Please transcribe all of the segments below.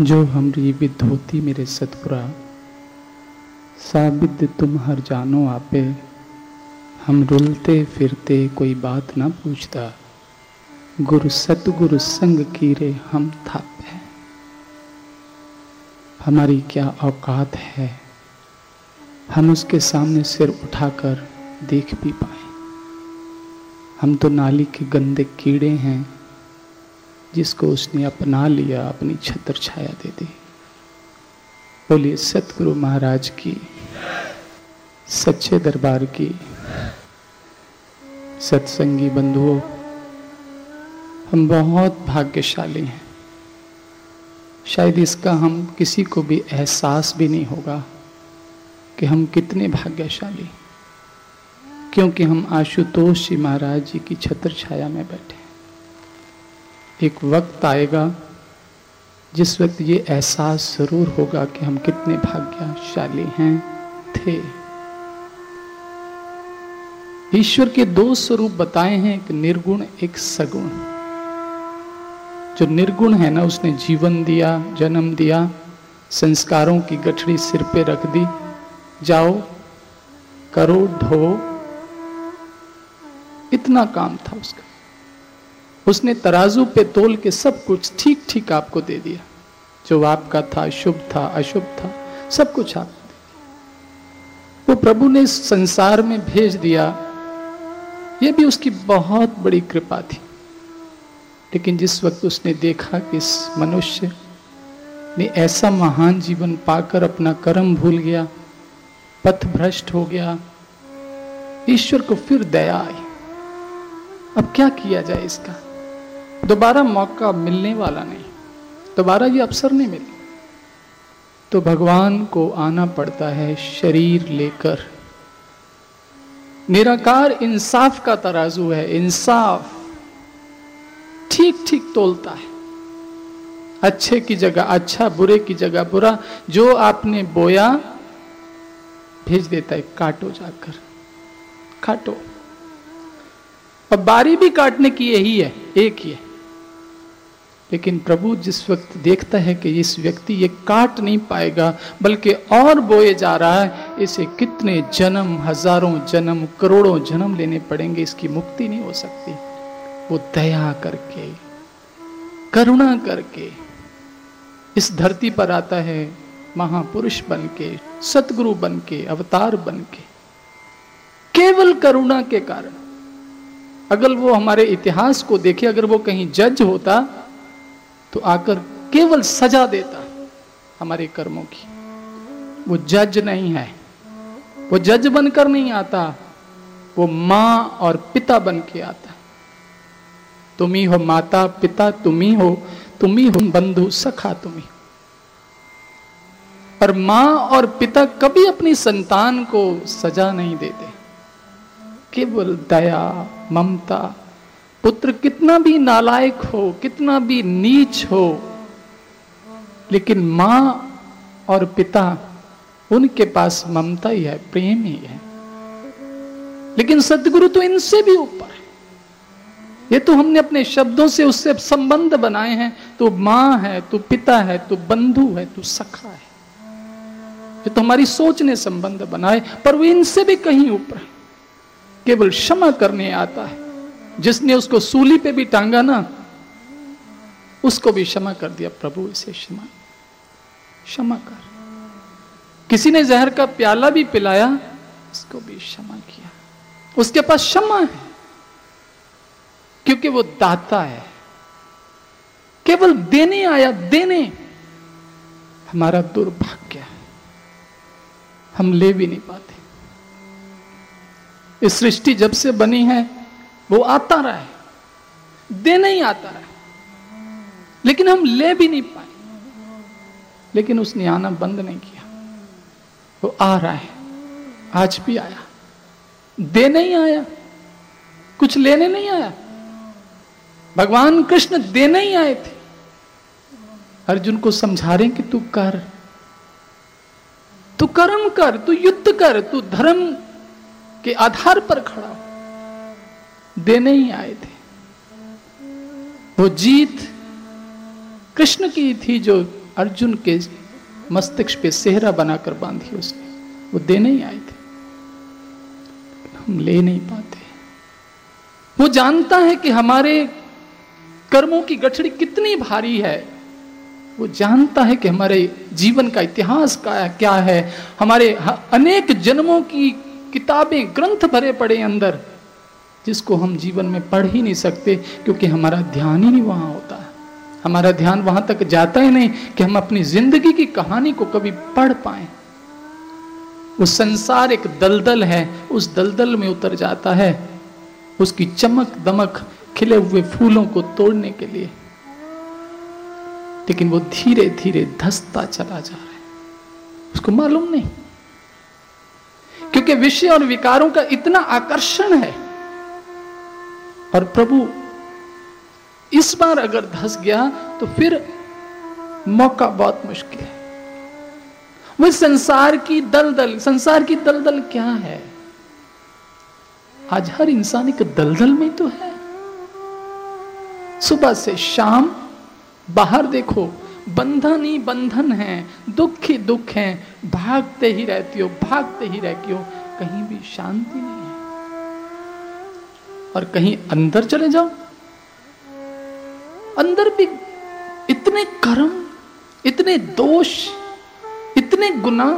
जो हमरी विद होती मेरे सतपुरा साबिद तुम हर जानो आपे, हम रुलते फिरते कोई बात ना पूछता। गुरु सतगुरु संग कीरे हम थापे हमारी क्या औकात है? हम उसके सामने सिर उठाकर देख भी पाए। हम तो नाली के गंदे कीड़े हैं। जिसको उसने अपना लिया, अपनी छत्र छाया दे दी। बोलिए, सतगुरु महाराज की, सच्चे दरबार की, सत्संगी बंधुओं, हम बहुत भाग्यशाली हैं। शायद इसका हम किसी को भी एहसास भी नहीं होगा कि हम कितने भाग्यशाली, क्योंकि हम आशुतोष जी महाराज जी की छत्र छाया में बैठे। एक वक्त आएगा जिस वक्त ये एहसास ज़रूर होगा कि हम कितने भाग्यशाली हैं, थे। ईश्वर के दो स्वरूप बताए हैं, एक निर्गुण, एक सगुण। जो निर्गुण है ना, उसने जीवन दिया, जन्म दिया, संस्कारों की गठड़ी सिर पे रख दी। जाओ, करो ढो इतना काम था उसका। उसने तराजू पे तोल के सब कुछ ठीक ठीक आपको दे दिया। जो आपका था, शुभ था, अशुभ था, सब कुछ आप वो प्रभु ने संसार में भेज दिया। ये भी उसकी बहुत बड़ी कृपा थी। लेकिन जिस वक्त उसने देखा कि इस मनुष्य ने ऐसा महान जीवन पाकर अपना कर्म भूल गया, पथ भ्रष्ट हो गया, ईश्वर को फिर दया आई। अब क्या किया जाए इसका? दोबारा मौका मिलने वाला नहीं। दोबारा ये अवसर नहीं मिले तो भगवान को आना पड़ता है शरीर लेकर। निराकार इंसाफ का तराजू है। इंसाफ ठीक ठीक तोलता है। अच्छे की जगह अच्छा बुरे की जगह बुरा, जो आपने बोया, भेज देता है, काटो जाकर। काटो। अब बारी भी काटने की यही है, एक ही है। लेकिन प्रभु जिस वक्त देखता है कि इस व्यक्ति ये काट नहीं पाएगा, बल्कि और बोए जा रहा है, इसे कितने जन्म, हज़ारों जन्म, करोड़ों जन्म लेने पड़ेंगे, इसकी मुक्ति नहीं हो सकती। वो दया करके, करुणा करके, इस धरती पर आता है, महापुरुष बन के सतगुरु बन के अवतार बन के केवल करुणा के कारण। अगर वो हमारे इतिहास को देखे, अगर वो कहीं जज होता तो आकर केवल सजा देता हमारे कर्मों की। वो जज नहीं है, वो जज बनकर नहीं आता, वो माँ और पिता बन के आता। है तुम ही हो माता, पिता, तुम ही हो, तुम ही हो बंधु, सखा तुम ही। पर माँ और पिता कभी अपनी संतान को सजा नहीं देते। केवल दया, ममता पुत्र कितना भी नालायक हो, कितना भी नीच हो, लेकिन माँ और पिता, उनके पास ममता ही है, प्रेम ही है। लेकिन सदगुरु तो इनसे भी ऊपर है। ये तो हमने अपने शब्दों से उससे संबंध बनाए हैं। तो माँ है, तू पिता है तो बंधु है, तू सखा है। ये तो हमारी सोच ने संबंध बनाए, पर वो इनसे भी कहीं ऊपर है। केवल क्षमा करने आता है। जिसने उसको सूली पे भी टांगा ना, उसको भी क्षमा कर दिया प्रभु इसे क्षमा। क्षमा कर। किसी ने जहर का प्याला भी पिलाया, उसको भी क्षमा किया। उसके पास क्षमा है, क्योंकि वो दाता है। केवल देने आया, देने। हमारा दुर्भाग्य है। हम ले भी नहीं पाते। इस सृष्टि जब से बनी है वो आता रहा है देना ही आता रहा। है लेकिन हम ले भी नहीं पाए। लेकिन उसने आना बंद नहीं किया। वो आ रहा है। आज भी आया। दे नहीं आया। कुछ लेने नहीं आया। भगवान कृष्ण देने ही आए थे। अर्जुन को समझा रहे कि तू कर। तू कर्म कर, तू युद्ध कर, तू धर्म के आधार पर खड़ा हो। देने ही आए थे। वो जीत कृष्ण की थी जो अर्जुन के मस्तिष्क पे सेहरा बनाकर बांधी उसने। वो देने ही आए थे। हम ले नहीं पाते। वो जानता है कि हमारे कर्मों की गठड़ी कितनी भारी है। वो जानता है कि हमारे जीवन का इतिहास का क्या है। हमारे अनेक जन्मों की किताबें, ग्रंथ भरे पड़े अंदर। जिसको हम जीवन में पढ़ ही नहीं सकते, क्योंकि हमारा ध्यान ही नहीं वहाँ होता। हमारा ध्यान वहाँ तक जाता ही नहीं कि हम अपनी ज़िंदगी की कहानी को कभी पढ़ पाए। वो संसार एक दलदल है, उस दलदल में उतर जाता है, उसकी चमक दमक खिले हुए फूलों को तोड़ने के लिए। लेकिन वो धीरे धीरे धसता चला जा रहा है। उसको मालूम नहीं। क्योंकि विषय और विकारों का इतना आकर्षण है और प्रभु, इस बार अगर धस गया तो फिर मौका बहुत मुश्किल है। वह संसार की दलदल, संसार की दलदल क्या है? आज हर इंसान एक दलदल में तो है। सुबह से शाम बाहर देखो, बंधन ही बंधन है, दुख ही दुख है, भागते ही रहती हो, भागते ही रहती हो, कहीं भी शांति नहीं। और कहीं अंदर चले जाओ। अंदर भी इतने कर्म, इतने दोष, इतने गुना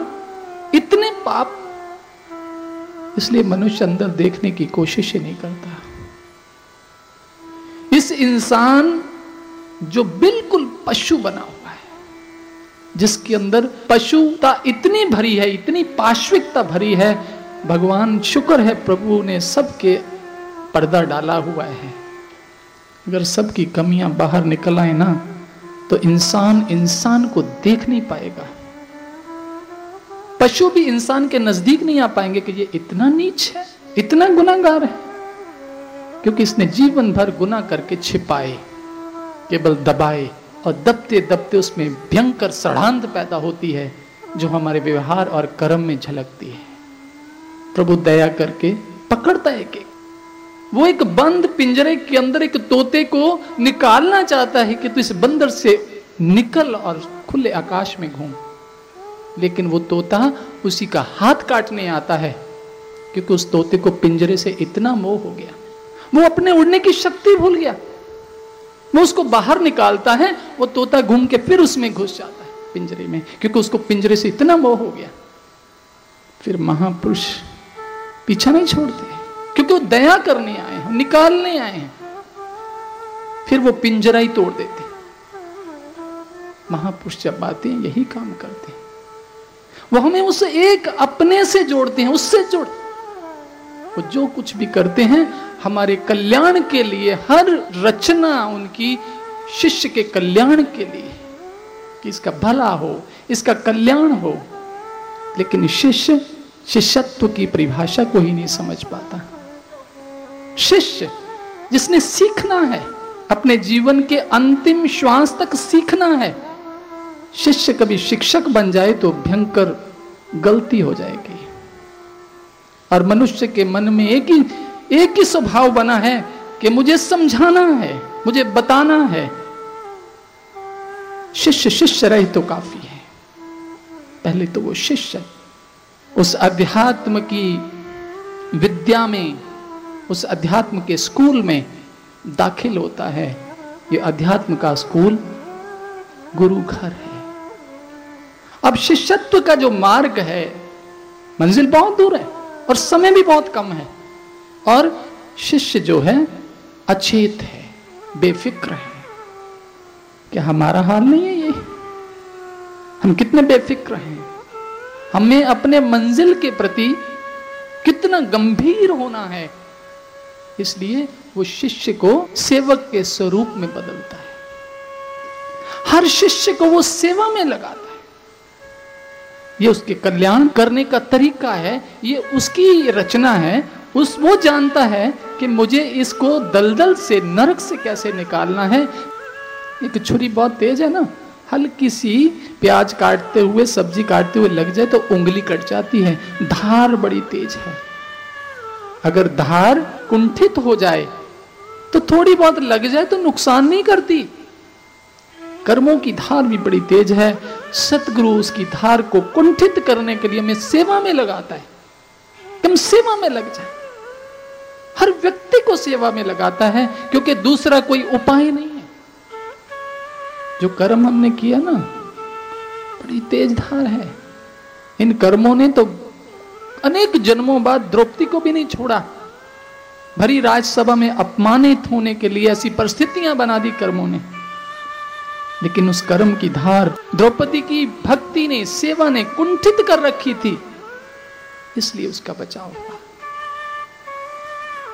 इतने पाप, इसलिए मनुष्य अंदर देखने की कोशिश ही नहीं करता। इस इंसान जो बिल्कुल पशु बना हुआ है, जिसके अंदर पशुता इतनी भरी है, इतनी पाश्विकता भरी है, भगवान शुक्र है प्रभु ने सबके पर्दा डाला हुआ है। अगर सबकी कमियाँ बाहर निकल आए ना तो इंसान इंसान को देख नहीं पाएगा। पशु भी इंसान के नज़दीक नहीं आ पाएँगे कि ये इतना नीच है, इतना गुनागार है। क्योंकि इसने जीवन भर गुना करके छिपाए, केवल दबाए और दबते दबते उसमें भयंकर सड़ांत पैदा होती है, जो हमारे व्यवहार और कर्म में झलकती है। प्रभु दया करके पकड़ता है कि वो एक बंद पिंजरे के अंदर एक तोते को निकालना चाहता है कि तू इस बंदर से निकल और खुले आकाश में घूम। लेकिन वो तोता उसी का हाथ काटने आता है, क्योंकि उस तोते को पिंजरे से इतना मोह हो गया। वो अपने उड़ने की शक्ति भूल गया। वो उसको बाहर निकालता है, वो तोता घूम के फिर उसमें घुस जाता है पिंजरे में, क्योंकि उसको पिंजरे से इतना मोह हो गया। फिर महापुरुष पीछा नहीं छोड़ते। क्योंकि वो दया करने आए हैं निकालने आए हैं। फिर वो पिंजरा ही तोड़ देते महापुरुष जब आते हैं, यही काम करते हैं। वो हमें उस एक अपने से जोड़ते हैं, उससे जोड़। वो जो कुछ भी करते हैं, हमारे कल्याण के लिए, हर रचना उनकी शिष्य के कल्याण के लिए। कि इसका भला हो, इसका कल्याण हो। लेकिन शिष्य, शिष्यत्व की परिभाषा को ही नहीं समझ पाता। शिष्य जिसने सीखना है, अपने जीवन के अंतिम श्वास तक सीखना है, शिष्य कभी शिक्षक बन जाए तो भयंकर गलती हो जाएगी। और मनुष्य के मन में एक ही एक ही स्वभाव बना है कि मुझे समझाना है, मुझे बताना है। शिष्य शिष्य रहे तो काफ़ी है। पहले तो वो शिष्य उस अध्यात्म की विद्या में उस अध्यात्म के स्कूल में दाखिल होता है। ये अध्यात्म का स्कूल गुरु घर है। अब शिष्यत्व का जो मार्ग है, मंजिल बहुत दूर है और समय भी बहुत कम है। और शिष्य जो है, अचेत है, बेफिक्र है। क्या हमारा हाल नहीं है ये? हम कितने बेफिक्र हैं? हमें अपने मंजिल के प्रति कितना गंभीर होना है? इसलिए वो शिष्य को सेवक के स्वरूप में बदलता है। हर शिष्य को वो सेवा में लगाता है। ये उसके कल्याण करने का तरीका है, ये उसकी रचना है, उस वो जानता है कि मुझे इसको दलदल से, नरक से कैसे निकालना है। एक छुरी बहुत तेज है ना, हल्की सी प्याज काटते हुए, सब्ज़ी काटते हुए लग जाए तो उंगली कट जाती है। धार बड़ी तेज है। अगर धार कुंठित हो जाए तो थोड़ी बहुत लग जाए तो नुकसान नहीं करती। कर्मों की धार भी बड़ी तेज है, सतगुरु उसकी धार को कुंठित करने के लिए हमें सेवा में लगाता है। हम सेवा में लग जाए। हर व्यक्ति को सेवा में लगाता है, क्योंकि दूसरा कोई उपाय नहीं है। जो कर्म हमने किया ना, बड़ी तेज धार है। इन कर्मों ने तो अनेक जन्मों बाद द्रौपदी को भी नहीं छोड़ा। भरी राजसभा में अपमानित होने के लिए ऐसी परिस्थितियाँ बना दी कर्मों ने। लेकिन उस कर्म की धार द्रौपदी की भक्ति ने, सेवा ने कुंठित कर रखी थी। इसलिए उसका बचाव हुआ।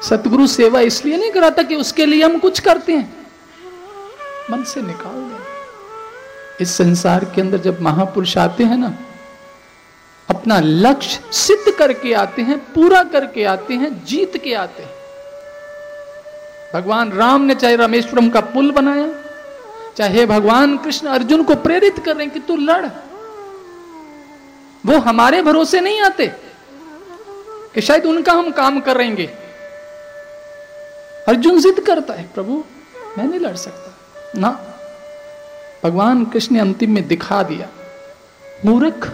सतगुरु सेवा इसलिए नहीं कराता कि उसके लिए हम कुछ करते हैं। मन से निकाल दे। इस संसार के अंदर जब महापुरुष आते हैं ना अपना लक्ष्य सिद्ध करके आते हैं, पूरा करके आते हैं, जीत के आते हैं। भगवान राम ने चाहे रामेश्वरम का पुल बनाया, चाहे भगवान कृष्ण अर्जुन को प्रेरित कर रहे हैं कि तू लड़, वो हमारे भरोसे नहीं आते कि शायद उनका हम काम करेंगे। अर्जुन जिद करता है, प्रभु, मैं नहीं लड़ सकता। ना। भगवान कृष्ण ने अंतिम में दिखा दिया, मूर्ख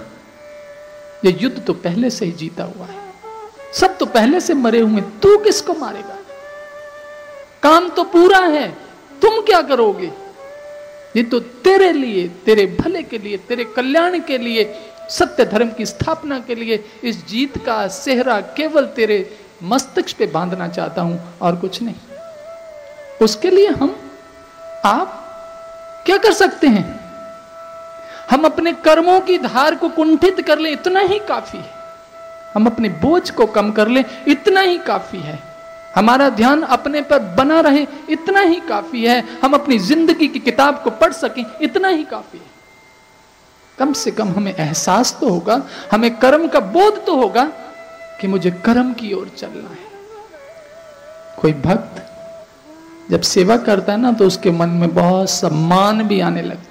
ये युद्ध तो पहले से ही जीता हुआ है। सब तो पहले से मरे हुए, तू किसको मारेगा? काम तो पूरा है, तुम क्या करोगे? ये तो तेरे लिए, तेरे भले के लिए, तेरे कल्याण के लिए, सत्य धर्म की स्थापना के लिए, इस जीत का सेहरा केवल तेरे मस्तिष्क पे बांधना चाहता हूँ और कुछ नहीं। उसके लिए हम, आप क्या कर सकते हैं? हम अपने कर्मों की धार को कुंठित कर लें, इतना ही काफ़ी है। हम अपने बोझ को कम कर लें, इतना ही काफ़ी है। हमारा ध्यान अपने पर बना रहे, इतना ही काफ़ी है। हम अपनी ज़िंदगी की किताब को पढ़ सकें, इतना ही काफ़ी है। कम से कम हमें एहसास तो होगा, हमें कर्म का बोध तो होगा कि मुझे कर्म की ओर चलना है। कोई भक्त जब सेवा करता है ना तो उसके मन में बहुत सम्मान भी आने लगता है।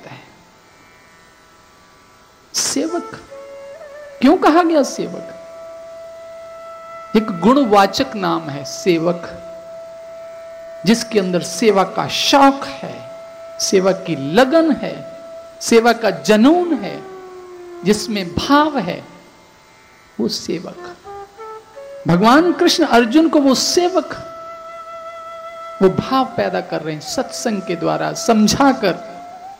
सेवक। क्यों कहा गया सेवक? एक गुणवाचक नाम है सेवक, जिसके अंदर सेवा का शौक है, सेवा की लगन है, सेवा का जनून है, जिसमें भाव है, वो सेवक। भगवान कृष्ण अर्जुन को वो सेवक, वो भाव पैदा कर रहे हैं सत्संग के द्वारा समझाकर,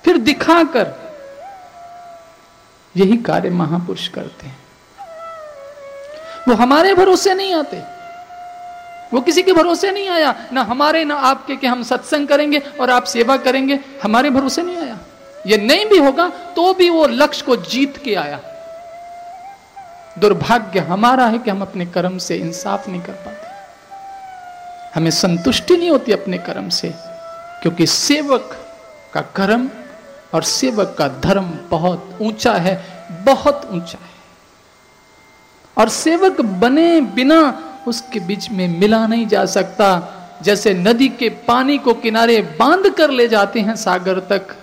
फिर दिखाकर यही कार्य महापुरुष करते हैं। वो हमारे भरोसे नहीं आते। वो किसी के भरोसे नहीं आया। ना हमारे, ना आपके कि हम सत्संग करेंगे और आप सेवा करेंगे। हमारे भरोसे नहीं आया। ये नहीं भी होगा तो भी वो लक्ष्य को जीत के आया। दुर्भाग्य हमारा है कि हम अपने कर्म से इंसाफ नहीं कर पाते। हमें संतुष्टि नहीं होती अपने कर्म से, क्योंकि सेवक का कर्म और सेवक का धर्म बहुत ऊँचा है, बहुत ऊँचा है। और सेवक बने बिना उसके बीच में मिला नहीं जा सकता। जैसे नदी के पानी को किनारे बाँध कर ले जाते हैं सागर तक,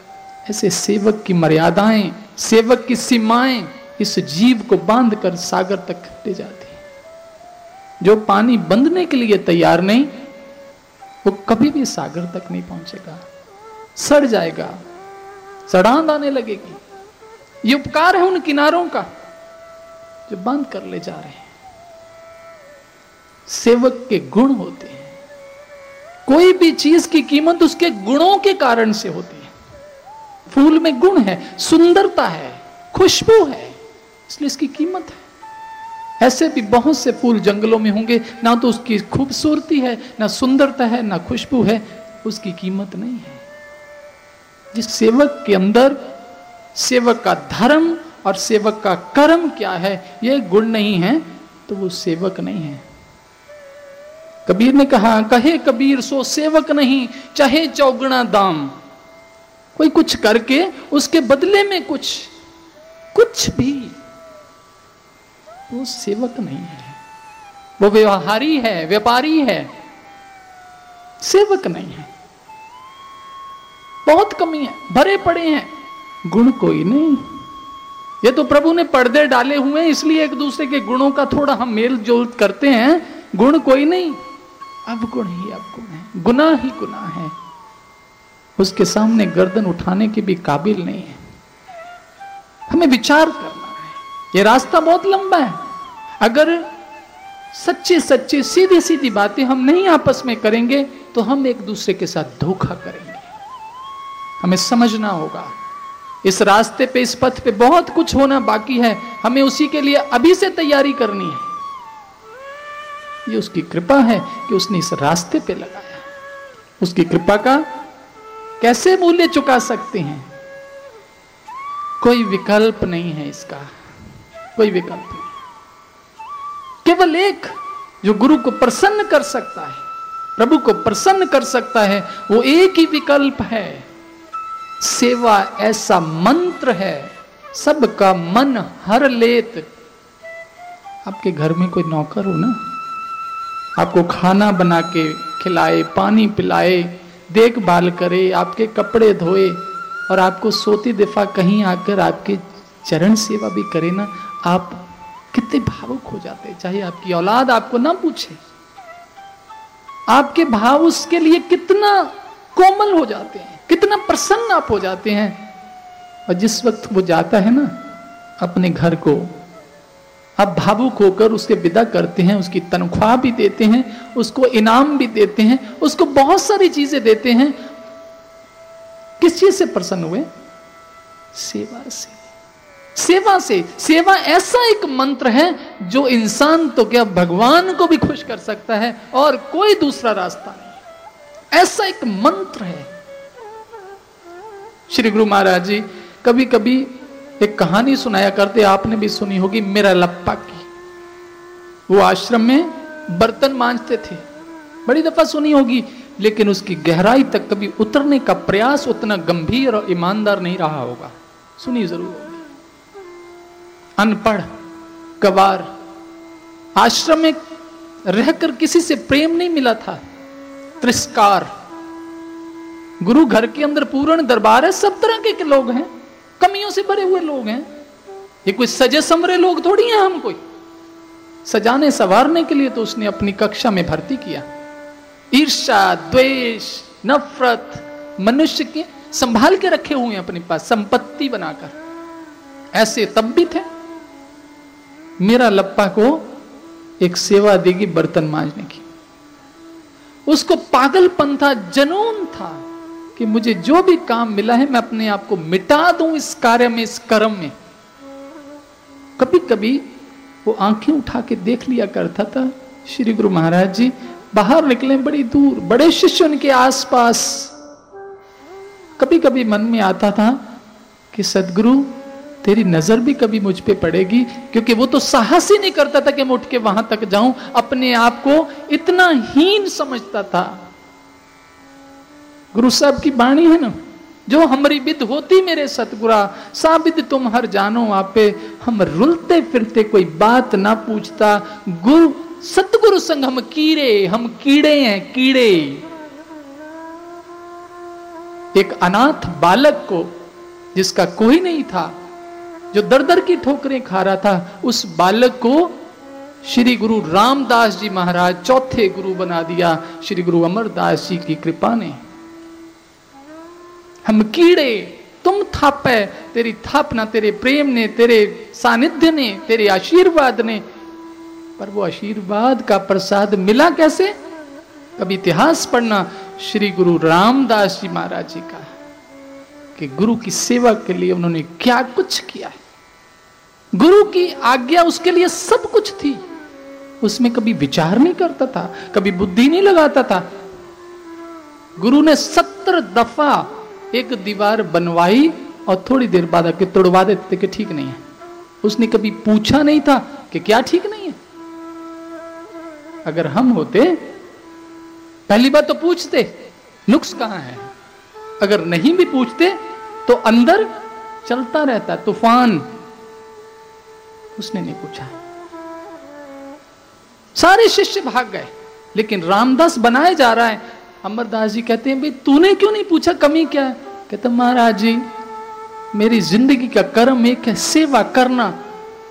ऐसे सेवक की मर्यादाएँ, सेवक की सीमाएँ इस जीव को बाँध कर सागर तक ले जाती है। जो पानी बंधने के लिए तैयार नहीं, वो कभी भी सागर तक नहीं पहुंचेगा, सड़ जाएगा। सड़ांद आने लगेगी। ये उपकार है उन किनारों का जो बंद कर ले जा रहे हैं। सेवक के गुण होते हैं। कोई भी चीज़ की कीमत उसके गुणों के कारण से होती है। फूल में गुण है, सुंदरता है, खुशबू है, इसलिए इसकी कीमत है। ऐसे भी बहुत से फूल जंगलों में होंगे, ना तो उसकी खूबसूरती है, ना सुंदरता है, ना खुशबू है, उसकी कीमत नहीं है। जिस सेवक के अंदर सेवक का धर्म और सेवक का कर्म क्या है? ये गुण नहीं है तो वो सेवक नहीं है। कबीर ने कहा, कहे कबीर, सो सेवक नहीं, चाहे चौगुना दाम। कोई कुछ करके उसके बदले में कुछ कुछ भी, वो सेवक नहीं है। वो व्यवहारी है, व्यापारी है, सेवक नहीं है। बहुत कमी है, भरे पड़े हैं। गुण कोई नहीं। ये तो प्रभु ने पर्दे डाले हुए हैं, इसलिए एक दूसरे के गुणों का थोड़ा हम मेल जोल करते हैं। गुण कोई नहीं। अब गुण ही अब गुण है। गुना ही गुना है। उसके सामने गर्दन उठाने के भी काबिल नहीं है। हमें विचार करना है। ये रास्ता बहुत लंबा है। अगर सच्चे सच्चे सीधी सीधी बातें हम नहीं आपस में करेंगे तो हम एक दूसरे के साथ धोखा करेंगे। हमें समझना होगा। इस रास्ते पे, इस पथ पे बहुत कुछ होना बाकी है। हमें उसी के लिए अभी से तैयारी करनी है। ये उसकी कृपा है कि उसने इस रास्ते पे लगाया। उसकी कृपा का कैसे मूल्य चुका सकते हैं? कोई विकल्प नहीं है इसका। कोई विकल्प नहीं। केवल एक जो गुरु को प्रसन्न कर सकता है, प्रभु को प्रसन्न कर सकता है, वो एक ही विकल्प है। सेवा ऐसा मंत्र है, सबका मन हर लेत। आपके घर में कोई नौकर हो ना? आपको खाना बना के खिलाए, पानी पिलाए, देखभाल करे, आपके कपड़े धोए और आपको सोती दफ़ा कहीं आकर आपके चरण सेवा भी करे ना, आप कितने भावुक हो जाते चाहे आपकी औलाद आपको ना पूछे, आपके भाव उसके लिए कितना कोमल हो जाते हैं। कितना प्रसन्न आप हो जाते हैं। और जिस वक्त वो जाता है ना, अपने घर को, आप भावुक होकर उसके विदा करते हैं, उसकी तनख्वाह भी देते हैं, उसको इनाम भी देते हैं, उसको बहुत सारी चीज़ें देते हैं। किस चीज़ से प्रसन्न हुए? सेवा से। सेवा से। सेवा ऐसा एक मंत्र है जो इंसान तो क्या भगवान को भी खुश कर सकता है और कोई दूसरा रास्ता नहीं। ऐसा एक मंत्र है। श्री गुरु महाराज जी कभी कभी एक कहानी सुनाया करते, आपने भी सुनी होगी, मेरा लप्पा की। वो आश्रम में बर्तन मांझते थे। बड़ी दफ़ा सुनी होगी, लेकिन उसकी गहराई तक कभी उतरने का प्रयास उतना गंभीर और ईमानदार नहीं रहा होगा। सुनी ज़रूर। होगी अनपढ़, कवार, आश्रम में रहकर किसी से प्रेम नहीं मिला था। तिरस्कार गुरु घर के अंदर पूर्ण दरबार है, सब तरह के लोग हैं, कमियों से भरे हुए लोग हैं। ये कोई सजे समरे लोग थोड़ी हैं हम कोई। सजाने सवारने के लिए तो उसने अपनी कक्षा में भर्ती किया। ईर्षा द्वेष, नफरत, मनुष्य के संभाल के रखे हुए हैं अपने पास, संपत्ति बनाकर। ऐसे तब भी थे मेरा लप्पा को एक सेवा देगी बर्तन मांजने की। उसको पागलपन था, जनून था। कि मुझे जो भी काम मिला है, मैं अपने आप को मिटा दूँ इस कार्य में, इस कर्म में। कभी कभी वो आँखें उठा के देख लिया करता था, श्री गुरु महाराज जी। बाहर निकले, बड़ी दूर, बड़े शिष्य उनके आसपास। कभी कभी मन में आता था कि, सदगुरु, तेरी नज़र भी कभी मुझ पे पड़ेगी। क्योंकि वो तो साहस ही नहीं करता था कि मैं उठ के वहाँ तक जाऊँ। अपने आप को इतना हीन समझता था। गुरु साहब की बाणी है ना? जो हमारी विद होती मेरे सतगुरा साबिद तुम हर जानो आपे। हम रुलते फिरते कोई बात ना पूछता। गुरु, सतगुरु संग हम कीड़े हम कीड़े हैं कीड़े। एक अनाथ बालक को, जिसका कोई नहीं था, जो दर दर की ठोकरें खा रहा था, उस बालक को श्री गुरु रामदास जी महाराज चौथे गुरु बना दिया। श्री गुरु अमरदास जी की कृपा ने। हम कीड़े, तुम थापे, तेरी थापना तेरे प्रेम ने, तेरे सानिध्य ने, तेरे आशीर्वाद ने। पर वो आशीर्वाद का प्रसाद मिला कैसे? कभी इतिहास पढ़ना श्री गुरु रामदास जी महाराज जी का कि गुरु की सेवा के लिए उन्होंने क्या कुछ किया गुरु की आज्ञा उसके लिए सब कुछ थी। उसमें कभी विचार नहीं करता था, कभी बुद्धि नहीं लगाता था। गुरु ने सत्तर दफ़ा एक दीवार बनवाई और थोड़ी देर बाद आके तोड़वा देते कि ठीक नहीं है। उसने कभी पूछा नहीं था कि क्या ठीक नहीं है? अगर हम होते, पहली बात तो पूछते, नुक्स कहाँ है? अगर नहीं भी पूछते तो अंदर चलता रहता, तूफ़ान। उसने नहीं पूछा। सारे शिष्य भाग गए, लेकिन रामदास बनाए जा रहा है। अमरदास जी कहते हैं, भाई, तूने क्यों नहीं पूछा, कमी क्या है? कहते महाराज जी, मेरी ज़िंदगी का कर्म एक है, सेवा करना।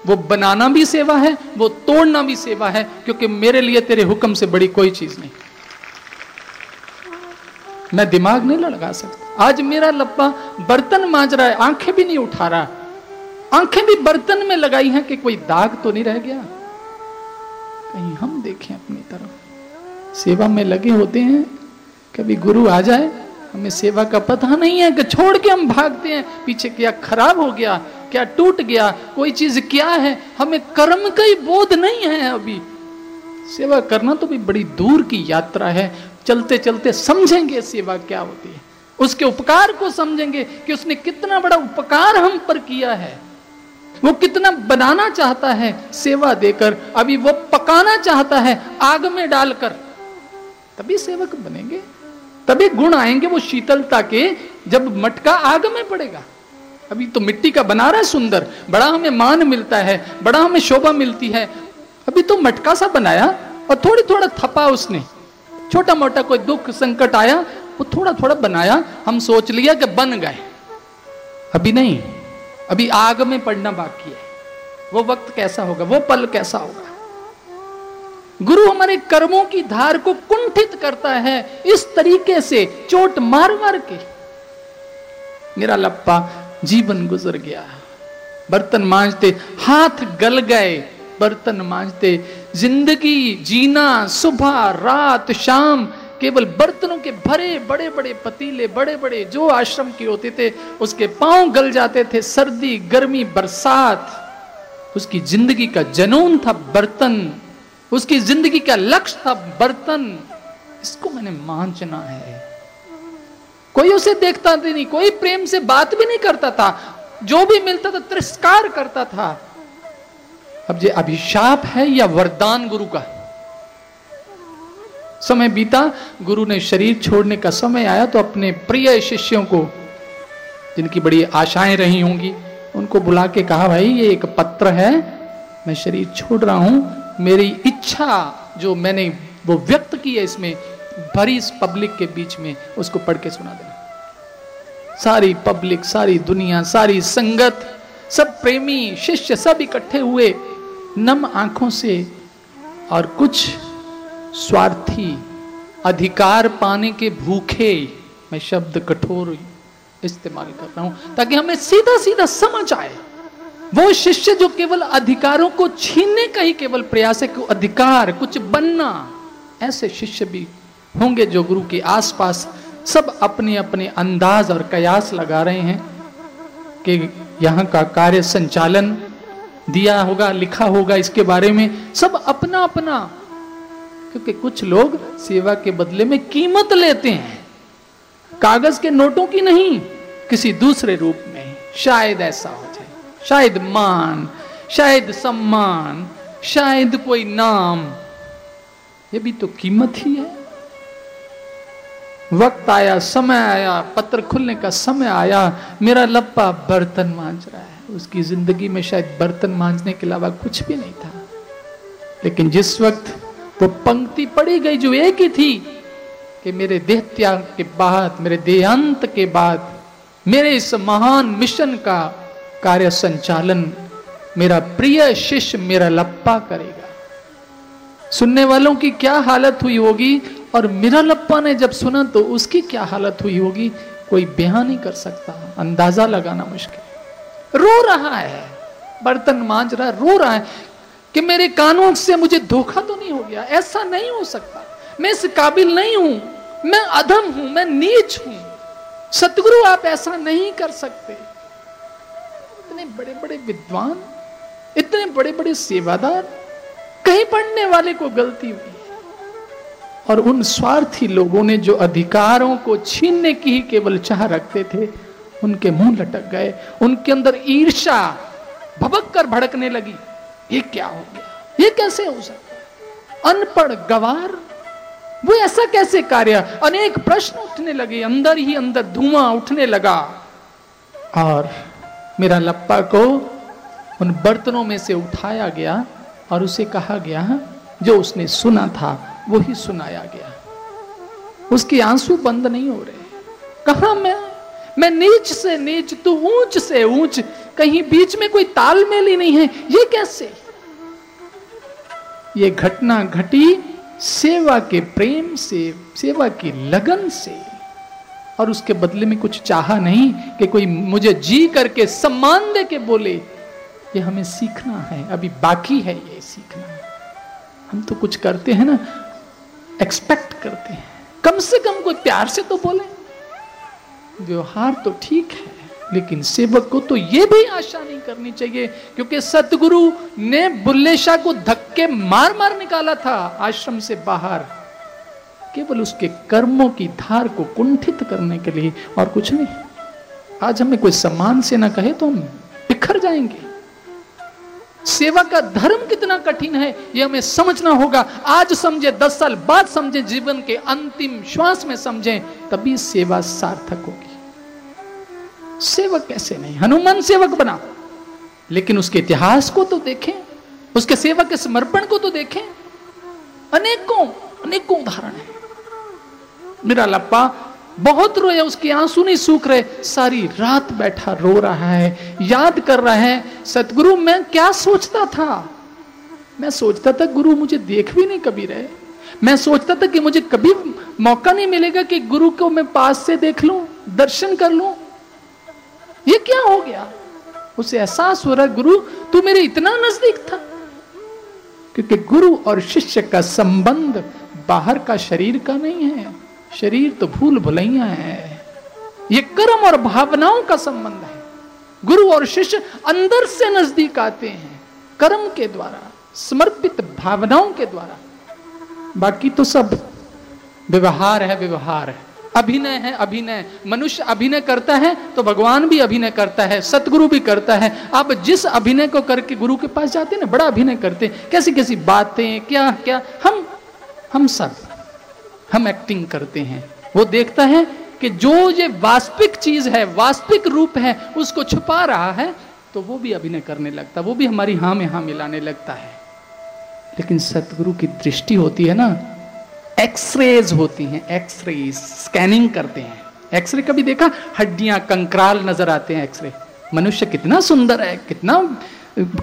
वो बनाना भी सेवा है, वो तोड़ना भी सेवा है, क्योंकि मेरे लिए तेरे हुक्म से बड़ी कोई चीज़ नहीं। मैं दिमाग नहीं लगा सकता। आज मेरा लप्पा बर्तन मांज रहा है, आँखें भी नहीं उठा रहा। आँखें भी बर्तन में लगाई हैं कि कोई दाग तो नहीं रह गया। कहीं हम देखें अपनी तरफ़। सेवा में लगे होते हैं कभी गुरु आ जाए, हमें सेवा का पता नहीं है कि छोड़ के हम भागते हैं, पीछे क्या खराब हो गया, क्या टूट गया, कोई चीज़ क्या है, हमें कर्म का ही बोध नहीं है अभी। सेवा करना तो भी बड़ी दूर की यात्रा है, चलते चलते समझेंगे सेवा क्या होती है। उसके उपकार को समझेंगे कि उसने कितना बड़ा उपकार हम पर किया है। वो कितना बनाना चाहता है सेवा देकर, अभी वो पकाना चाहता है आग में डालकर। तभी सेवक बनेंगे। तभी गुण आएँगे वो शीतलता के, जब मटका आग में पड़ेगा। अभी तो मिट्टी का बना रहा है सुंदर, बड़ा हमें मान मिलता है, बड़ा हमें शोभा मिलती है। अभी तो मटका सा बनाया और थोड़ी थोड़ा थपा उसने। छोटा मोटा कोई दुख संकट आया, वो थोड़ा थोड़ा बनाया, हम सोच लिया कि बन गए। अभी नहीं, अभी आग में पड़ना बाकी है। वो वक्त कैसा होगा, वो पल कैसा होगा? गुरु हमारे कर्मों की धार को कुंठित करता है, इस तरीके से चोट मार मार के। मेरा लप्पा जीवन गुजर गया। बर्तन मांजते हाथ गल गए, बर्तन मांजते ज़िंदगी, जीना, सुबह, रात, शाम, केवल बर्तनों के भरे बड़े बड़े पतीले, बड़े बड़े जो आश्रम के होते थे, उसके पाँव गल जाते थे, सर्दी, गर्मी, बरसात। उसकी ज़िंदगी का जनून था बर्तन। उसकी ज़िंदगी का लक्ष्य था बर्तन। इसको मैंने मांझना है। कोई उसे देखता भी नहीं, कोई प्रेम से बात भी नहीं करता था। जो भी मिलता था, तिरस्कार करता था। अब ये अभिशाप है या वरदान गुरु का? समय बीता, गुरु ने शरीर छोड़ने का समय आया तो अपने प्रिय शिष्यों को, जिनकी बड़ी आशाएँ रही होंगी, उनको बुला के कहा, भाई, ये एक पत्र है, मैं शरीर छोड़ रहा हूँ मेरी इच्छा जो मैंने वो व्यक्त की है इसमें, भरी इस पब्लिक के बीच में, उसको पढ़ के सुना देना। सारी पब्लिक, सारी दुनिया, सारी संगत, सब प्रेमी, शिष्य सब इकट्ठे हुए, नम आँखों से और कुछ स्वार्थी, अधिकार पाने के भूखे, मैं शब्द कठोर इस्तेमाल कर रहा हूँ, ताकि हमें सीधा सीधा समझ आए। वो शिष्य जो केवल अधिकारों को छीनने का ही केवल प्रयास है कि अधिकार, कुछ बनना, ऐसे शिष्य भी होंगे जो गुरु के आसपास सब अपने अपने अंदाज और कयास लगा रहे हैं कि यहाँ का कार्य संचालन दिया होगा, लिखा होगा इसके बारे में। सब अपना अपना क्योंकि कुछ लोग सेवा के बदले में कीमत लेते हैं। कागज़ के नोटों की नहीं, किसी दूसरे रूप में। शायद ऐसा हो। शायद मान, शायद सम्मान, शायद कोई नाम। ये भी तो कीमत ही है। वक्त आया, समय आया, पत्र खुलने का समय आया। मेरा लप्पा बर्तन मांझ रहा है। उसकी ज़िंदगी में शायद बर्तन मांझने के अलावा कुछ भी नहीं था। लेकिन जिस वक्त वो पंक्ति पड़ी गई जो एक ही थी कि मेरे देह त्याग के बाद, मेरे देहांत के बाद, मेरे इस महान मिशन का कार्य संचालन मेरा प्रिय शिष्य मेरा लप्पा करेगा। सुनने वालों की क्या हालत हुई होगी और मेरा लप्पा ने जब सुना तो उसकी क्या हालत हुई होगी, कोई बयान नहीं कर सकता। अंदाज़ा लगाना मुश्किल। रो रहा है, बर्तन मांझ रहा है, रो रहा है कि मेरे कानून से मुझे धोखा तो नहीं हो गया। ऐसा नहीं हो सकता। मैं इस काबिल नहीं हूँ। मैं अधम हूँ, मैं नीच हूँ। सतगुरु, आप ऐसा नहीं कर सकते। इतने बड़े बड़े विद्वान, इतने बड़े बड़े सेवादार, कहीं पढ़ने वाले को गलती हुई। और उन स्वार्थी लोगों ने जो अधिकारों को छीनने की ही केवल चाह रखते थे, उनके मुँह लटक गए, उनके अंदर ईर्षा भबक कर भड़कने लगी। ये क्या हो गया? ये कैसे हो सकता अनपढ़ गवार, वो ऐसा कैसे कार्य? अनेक प्रश्न उठने लगे, अंदर ही अंदर धुआँ उठने लगा। और मेरा लप्पा को उन बर्तनों में से उठाया गया और उसे कहा गया, जो उसने सुना था वो ही सुनाया गया। उसके आँसू बंद नहीं हो रहे। कहा मैं? मैं नीच से नीच, तू ऊंच से ऊंच। कहीं बीच में कोई तालमेल ही नहीं है। ये कैसे? ये घटना घटी सेवा के प्रेम से, सेवा की लगन से। और उसके बदले में कुछ चाहा नहीं कि कोई मुझे जी करके सम्मान दे के बोले, ये हमें सीखना है, अभी बाकी है ये सीखना हम तो कुछ करते हैं ना एक्सपेक्ट करते हैं। कम से कम कोई प्यार से तो बोले। व्यवहार तो ठीक है, लेकिन सेवक को तो यह भी आशा नहीं करनी चाहिए, क्योंकि सतगुरु ने बुल्ले शाह को धक्के मार मार निकाला था आश्रम से बाहर। केवल उसके कर्मों की धार को कुंठित करने के लिए और कुछ नहीं। आज हमें कोई सम्मान से ना कहे तो हम बिखर जाएँगे। सेवा का धर्म कितना कठिन है यह हमें समझना होगा। आज समझे, दस साल बाद समझे, जीवन के अंतिम श्वास में समझे, तभी सेवा सार्थक होगी। सेवक कैसे नहीं? हनुमान सेवक बना। लेकिन उसके इतिहास को तो देखें, उसके सेवक के समर्पण को तो देखें। अनेकों अनेकों उदाहरण है। मेरा लप्पा, बहुत रोया, उसके आँसू नहीं सूख रहे। सारी रात बैठा रो रहा है, याद कर रहा है, सतगुरु, मैं क्या सोचता था? मैं सोचता था, गुरु मुझे देख भी नहीं कभी रहे। मैं सोचता था कि मुझे कभी मौका नहीं मिलेगा कि गुरु को मैं पास से देख लूँ, दर्शन कर लूँ। ये क्या हो गया? उसे एहसास हो रहा, गुरु, तू मेरे इतना नज़दीक था। क्योंकि गुरु और शिष्य का संबंध बाहर का शरीर का नहीं है। शरीर तो भूल भुलैया है। ये कर्म और भावनाओं का संबंध है। गुरु और शिष्य अंदर से नज़दीक आते हैं, कर्म के द्वारा, समर्पित भावनाओं के द्वारा। बाकी तो सब व्यवहार है व्यवहार है। अभिनय है, अभिनय। मनुष्य अभिनय करता है तो भगवान भी अभिनय करता है, सतगुरु भी करता है। आप जिस अभिनय को करके गुरु के पास जाते हैं ना, बड़ा अभिनय करते हैं। कैसी कैसी बातें क्या क्या हम हम सब। हम एक्टिंग करते हैं। वो देखता है कि जो ये वास्तविक चीज़ है, वास्तविक रूप है, उसको छुपा रहा है तो वो भी अभिनय करने लगता है वो भी हमारी हाँ में हाँ मिलाने लगता है। लेकिन सतगुरु की दृष्टि होती है ना, एक्सरेज होती हैं एक्सरे स्कैनिंग करते हैं। एक्सरे कभी देखा? हड्डियाँ कंकराल नज़र आते हैं एक्सरे। मनुष्य कितना सुंदर है, कितना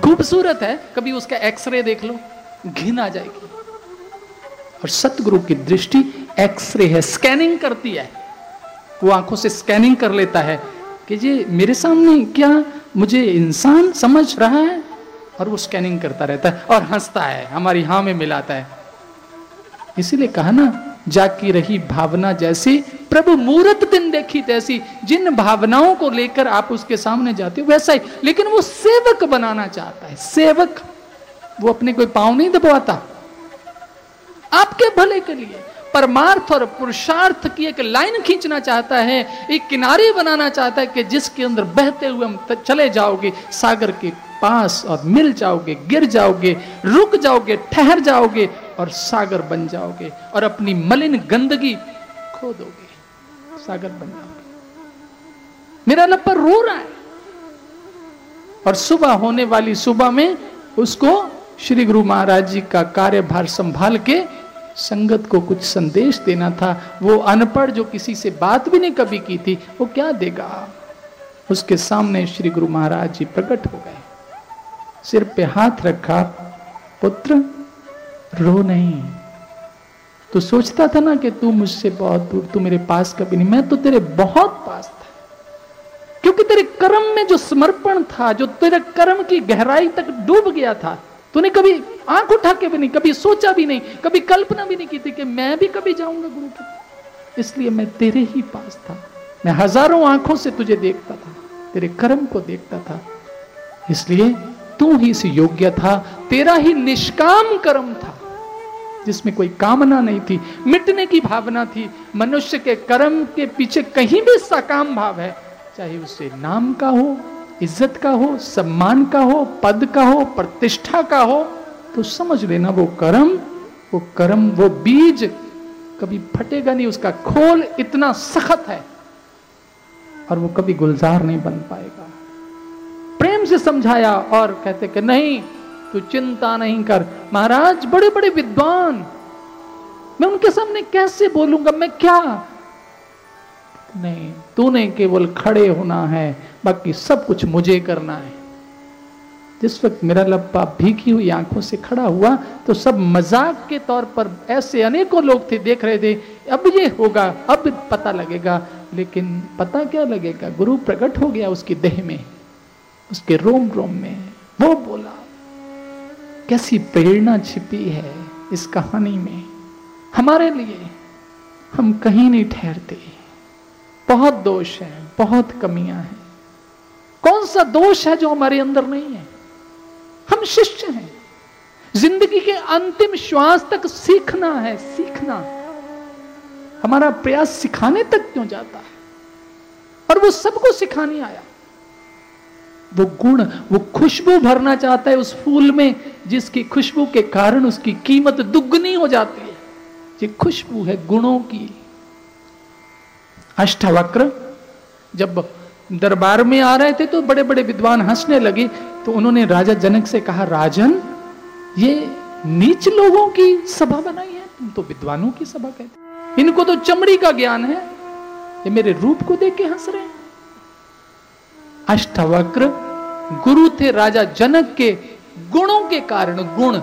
खूबसूरत है, कभी उसका एक्सरे देख लो, घिन आ जाएगी। और सतगुरु की दृष्टि एक्सरे है, स्कैनिंग करती है। वो आँखों से स्कैनिंग कर लेता है कि ये मेरे सामने क्या मुझे इंसान समझ रहा है? और वो स्कैनिंग करता रहता है और हंसता है, हमारी हाँ में मिलाता है। इसीलिए कहा ना, जाकी रही भावना जैसी, प्रभु मूर्त दिन देखी तैसी, जिन भावनाओं को लेकर आप उसके सामने जाते हो, वैसा ही। लेकिन वो सेवक बनाना चाहता है, सेवक। वो अपने कोई पाँव नहीं दबवाता। आपके भले के लिए। परमार्थ और पुरुषार्थ की एक लाइन खींचना चाहता है, एक किनारे बनाना चाहता है कि जिसके अंदर बहते हुए हम चले जाओगे, सागर के पास और मिल जाओगे, गिर जाओगे, रुक जाओगे, ठहर जाओगे और सागर बन जाओगे और अपनी मलिन गंदगी खो दोगे। सागर बन जाओगे। मेरा लप्पर रो रहा है। और सुबह होने वाली सुबह में उसको श्री गुरु महाराज जी का कार्यभार संभाल के संगत को कुछ संदेश देना था। वो अनपढ़ जो किसी से बात भी नहीं कभी की थी, वो क्या देगा? उसके सामने श्री गुरु महाराज जी प्रकट हो गए। सिर पे हाथ रखा, पुत्र, रो नहीं। तो सोचता था ना कि तू मुझसे बहुत दूर, तू मेरे पास कभी नहीं। मैं तो तेरे बहुत पास था। क्योंकि तेरे कर्म में जो समर्पण था, जो तेरे कर्म की गहराई तक डूब गया था तूने कभी आँख उठा के भी नहीं, कभी सोचा भी नहीं, कभी कल्पना भी नहीं की थी कि मैं भी कभी जाऊँगा गुरु के इसलिए मैं तेरे ही पास था। मैं हज़ारों आँखों से तुझे देखता था, तेरे कर्म को देखता था। इसलिए तू ही इस योग्य था, तेरा ही निष्काम कर्म था, जिसमें कोई कामना नहीं थी, मिटने की भावना थी। मनुष्य के कर्म के पीछे कहीं भी सकाम भाव है, चाहे उसे नाम का हो इज़्ज़त का हो, सम्मान का हो, पद का हो, प्रतिष्ठा का हो तो समझ लेना वो कर्म वो कर्म, वो बीज, कभी फटेगा नहीं, उसका खोल इतना सख्त है, और वो कभी गुलजार नहीं बन पाएगा। प्रेम से समझाया और कहते कि नहीं, तू चिंता नहीं कर। महाराज बड़े बड़े विद्वान, मैं उनके सामने कैसे बोलूँगा, मैं क्या? नहीं तूने केवल खड़े होना है, बाकी सब कुछ मुझे करना है। जिस वक्त मेरा लब्बा भीगी हुई आँखों से खड़ा हुआ तो सब मज़ाक के तौर पर ऐसे अनेकों लोग थे, देख रहे थे, अब ये होगा, अब पता लगेगा। लेकिन पता क्या लगेगा? गुरु प्रकट हो गया उसकी देह में, उसके रोम रोम में। वो बोला, कैसी प्रेरणा छिपी है इस कहानी में। हमारे लिए हम कहीं नहीं ठहरते। बहुत दोष है, बहुत कमियाँ हैं। कौन सा दोष है जो हमारे अंदर नहीं है? हम शिष्य हैं। ज़िंदगी के अंतिम श्वास तक सीखना है, सीखना। हमारा प्रयास सिखाने तक क्यों जाता है? और वो सबको सिखाने आया। वो गुण, वो खुशबू भरना चाहता है उस फूल में, जिसकी खुशबू के कारण उसकी कीमत दुगनी हो जाती है। ये खुशबू है गुणों की। अष्टवक्र। जब दरबार में आ रहे थे तो बड़े बड़े विद्वान हंसने लगे तो उन्होंने राजा जनक से कहा, राजन, ये नीच लोगों की सभा बनाई है, तुम तो विद्वानों की सभा कहते इनको तो चमड़ी का ज्ञान है, ये मेरे रूप को देख के हंस रहे हैं। अष्टवक्र, गुरु थे राजा जनक के गुणों के कारण, गुण।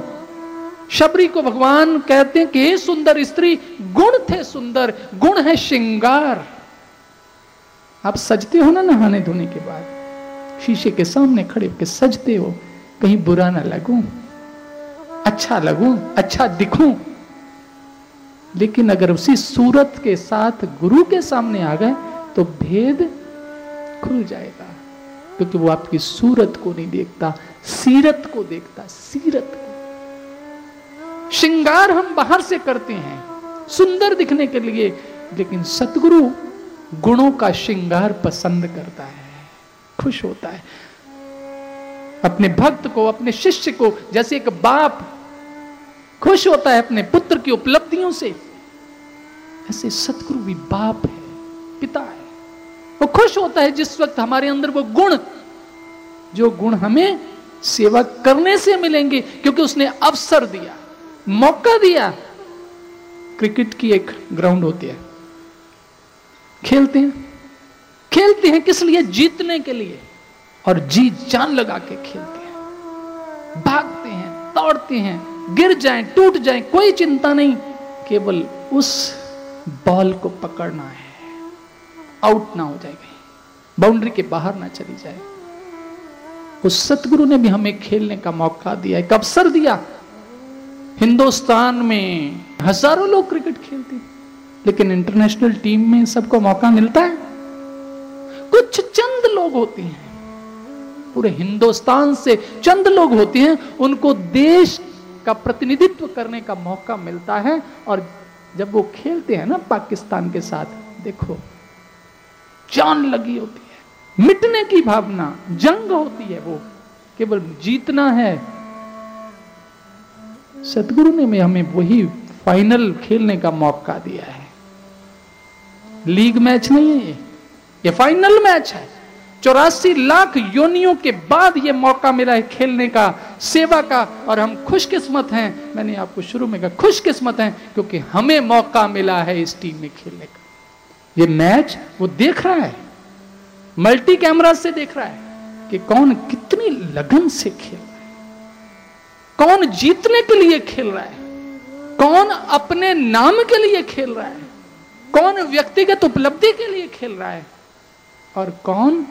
शबरी को भगवान कहते हैं कि सुंदर स्त्री, गुण थे सुंदर, गुण है श्रृंगार। आप सजते हो ना नहाने धोने के बाद? शीशे के सामने खड़े होकर सजते हो, कहीं बुरा ना लगू अच्छा लगू अच्छा दिखूं। लेकिन अगर उसी सूरत के साथ गुरु के सामने आ गए तो भेद खुल जाएगा, क्योंकि वो आपकी सूरत को नहीं देखता, सीरत को देखता, सीरत को। श्रृंगार हम बाहर से करते हैं, सुंदर दिखने के लिए, लेकिन सतगुरु गुणों का श्रृंगार पसंद करता है, खुश होता है। अपने भक्त को, अपने शिष्य को, जैसे एक बाप खुश होता है अपने पुत्र की उपलब्धियों से, ऐसे सतगुरु भी बाप है, पिता है। वो खुश होता है जिस वक्त हमारे अंदर वो गुण, जो गुण हमें सेवा करने से मिलेंगे, क्योंकि उसने अवसर दिया, मौका दिया। क्रिकेट की एक ग्राउंड होती है। खेलते हैं। खेलते हैं किस लिए? जीतने के लिए। और जी जान लगा के खेलते हैं। भागते हैं, दौड़ते हैं, गिर जाएँ, टूट जाएँ, कोई चिंता नहीं। केवल उस बॉल को पकड़ना है। आउट ना हो जाए कहीं। बाउंड्री के बाहर ना चली जाए। उस सतगुरु ने भी हमें खेलने का मौका दिया एक अवसर दिया। हिंदुस्तान में हज़ारों लोग क्रिकेट खेलते हैं लेकिन इंटरनेशनल टीम में सबको मौका मिलता है। कुछ चंद लोग होते हैं। पूरे हिंदुस्तान से चंद लोग होते हैं। उनको देश का प्रतिनिधित्व करने का मौका मिलता है और जब वो खेलते हैं ना पाकिस्तान के साथ, देखो, जान लगी होती है। मिटने की भावना, जंग होती है वो। केवल जीतना है। सतगुरु ने हमें वही फाइनल खेलने का मौका दिया है। लीग मैच नहीं है, ये ये फाइनल मैच है। चौरासी लाख योनियों के बाद ये मौका मिला है खेलने का, सेवा का, और हम खुशकिस्मत हैं। मैंने आपको शुरू में कहा, खुशकिस्मत हैं, क्योंकि हमें मौका मिला है इस टीम में खेलने का। ये मैच वो देख रहा है, मल्टी कैमरा से देख रहा है कि कौन कितनी लगन से खेल रहा है, कौन जीतने के लिए खेल रहा है, कौन अपने नाम के लिए खेल रहा है। कौन व्यक्तिगत उपलब्धि के लिए खेल रहा है? और कौन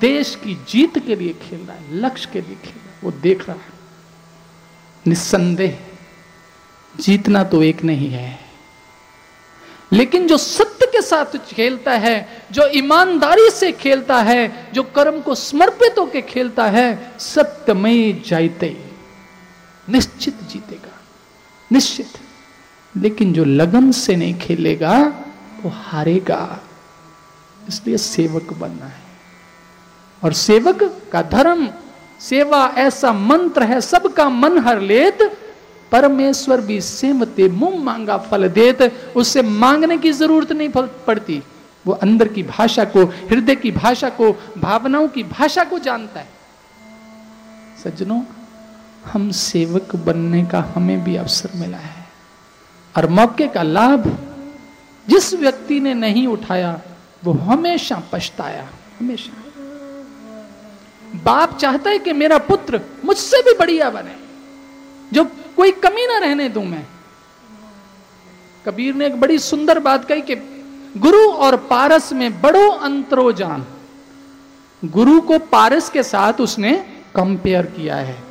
देश की जीत के लिए खेल रहा है? लक्ष्य के लिए खेल रहा है? वो देख रहा है। निस्संदेह, जीतना तो एक नहीं है। लेकिन जो सत्य के साथ खेलता है, जो ईमानदारी से खेलता है, जो कर्म को समर्पित होकर खेलता है, सत्यमय जायते, निश्चित जीतेगा। निश्चित। लेकिन जो लगन से नहीं खेलेगा, वो हारेगा। इसलिए सेवक बनना है। और सेवक का धर्म, सेवा ऐसा मंत्र है, सबका मन हर लेत, परमेश्वर भी सेमते मुँह मांगा फल देत, उससे मांगने की ज़रूरत नहीं पड़ती। वो अंदर की भाषा को, हृदय की भाषा को, भावनाओं की भाषा को जानता है। सज्जनों, हम सेवक बनने का हमें भी अवसर मिला है। और मौके का लाभ जिस व्यक्ति ने नहीं उठाया, वो हमेशा पछताया, हमेशा। बाप चाहता है कि मेरा पुत्र मुझसे भी बढ़िया बने, जो कोई कमी ना रहने दू मैं। कबीर ने एक बड़ी सुंदर बात कही कि गुरु और पारस में बड़ो अंतरो जान। गुरु को पारस के साथ उसने कंपेयर किया है।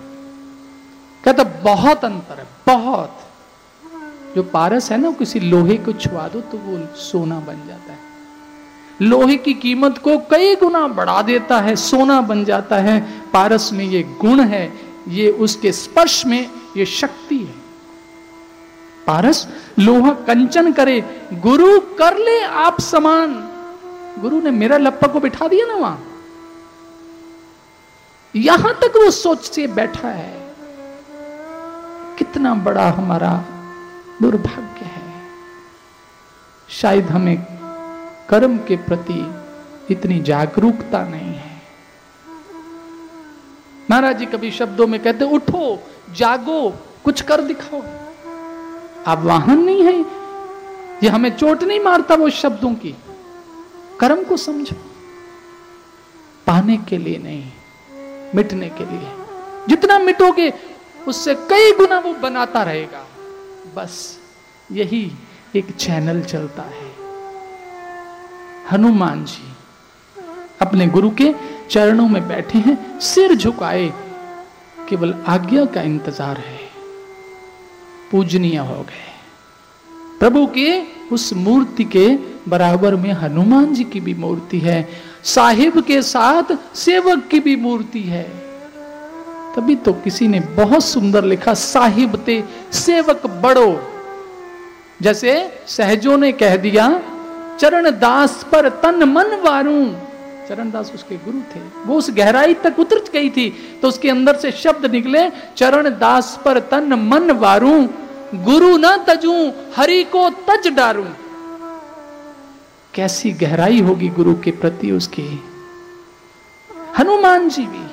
कहता, बहुत अंतर है, बहुत। जो पारस है ना किसी लोहे को छुआ दो तो वो सोना बन जाता है। लोहे की कीमत को कई गुना बढ़ा देता है, सोना बन जाता है। पारस में ये गुण है, ये उसके स्पर्श में ये शक्ति है। पारस, लोहा कंचन करे, गुरु कर ले आप समान। गुरु ने मेरा लप्पा को बिठा दिया ना वहाँ। यहाँ तक वो सोच से बैठा है। कितना बड़ा हमारा दुर्भाग्य है। शायद हमें कर्म के प्रति इतनी जागरूकता नहीं है। महाराज जी कभी शब्दों में कहते, उठो, जागो, कुछ कर दिखाओ। आप वाहन नहीं है। ये हमें चोट नहीं मारता वो शब्दों की। कर्म को समझो। पाने के लिए नहीं, मिटने के लिए। जितना मिटोगे, उससे कई गुना वो बनाता रहेगा। बस यही एक चैनल चलता है। हनुमान जी अपने गुरु के चरणों में बैठे हैं, सिर झुकाए, केवल आज्ञा का इंतज़ार है। पूजनीय हो गए। प्रभु के उस मूर्ति के बराबर में हनुमान जी की भी मूर्ति है, साहिब के साथ सेवक की भी मूर्ति है। तभी तो किसी ने बहुत सुंदर लिखा, साहिब ते सेवक बड़ो। जैसे सहजों ने कह दिया, चरण दास पर तन मन वारू। चरण दास उसके गुरु थे। वो उस गहराई तक उतर गई थी तो उसके अंदर से शब्द निकले, चरण दास पर तन मन वारू, गुरु न तजू, हरि को तज डारू। कैसी गहराई होगी गुरु के प्रति उसकी। हनुमान जी भी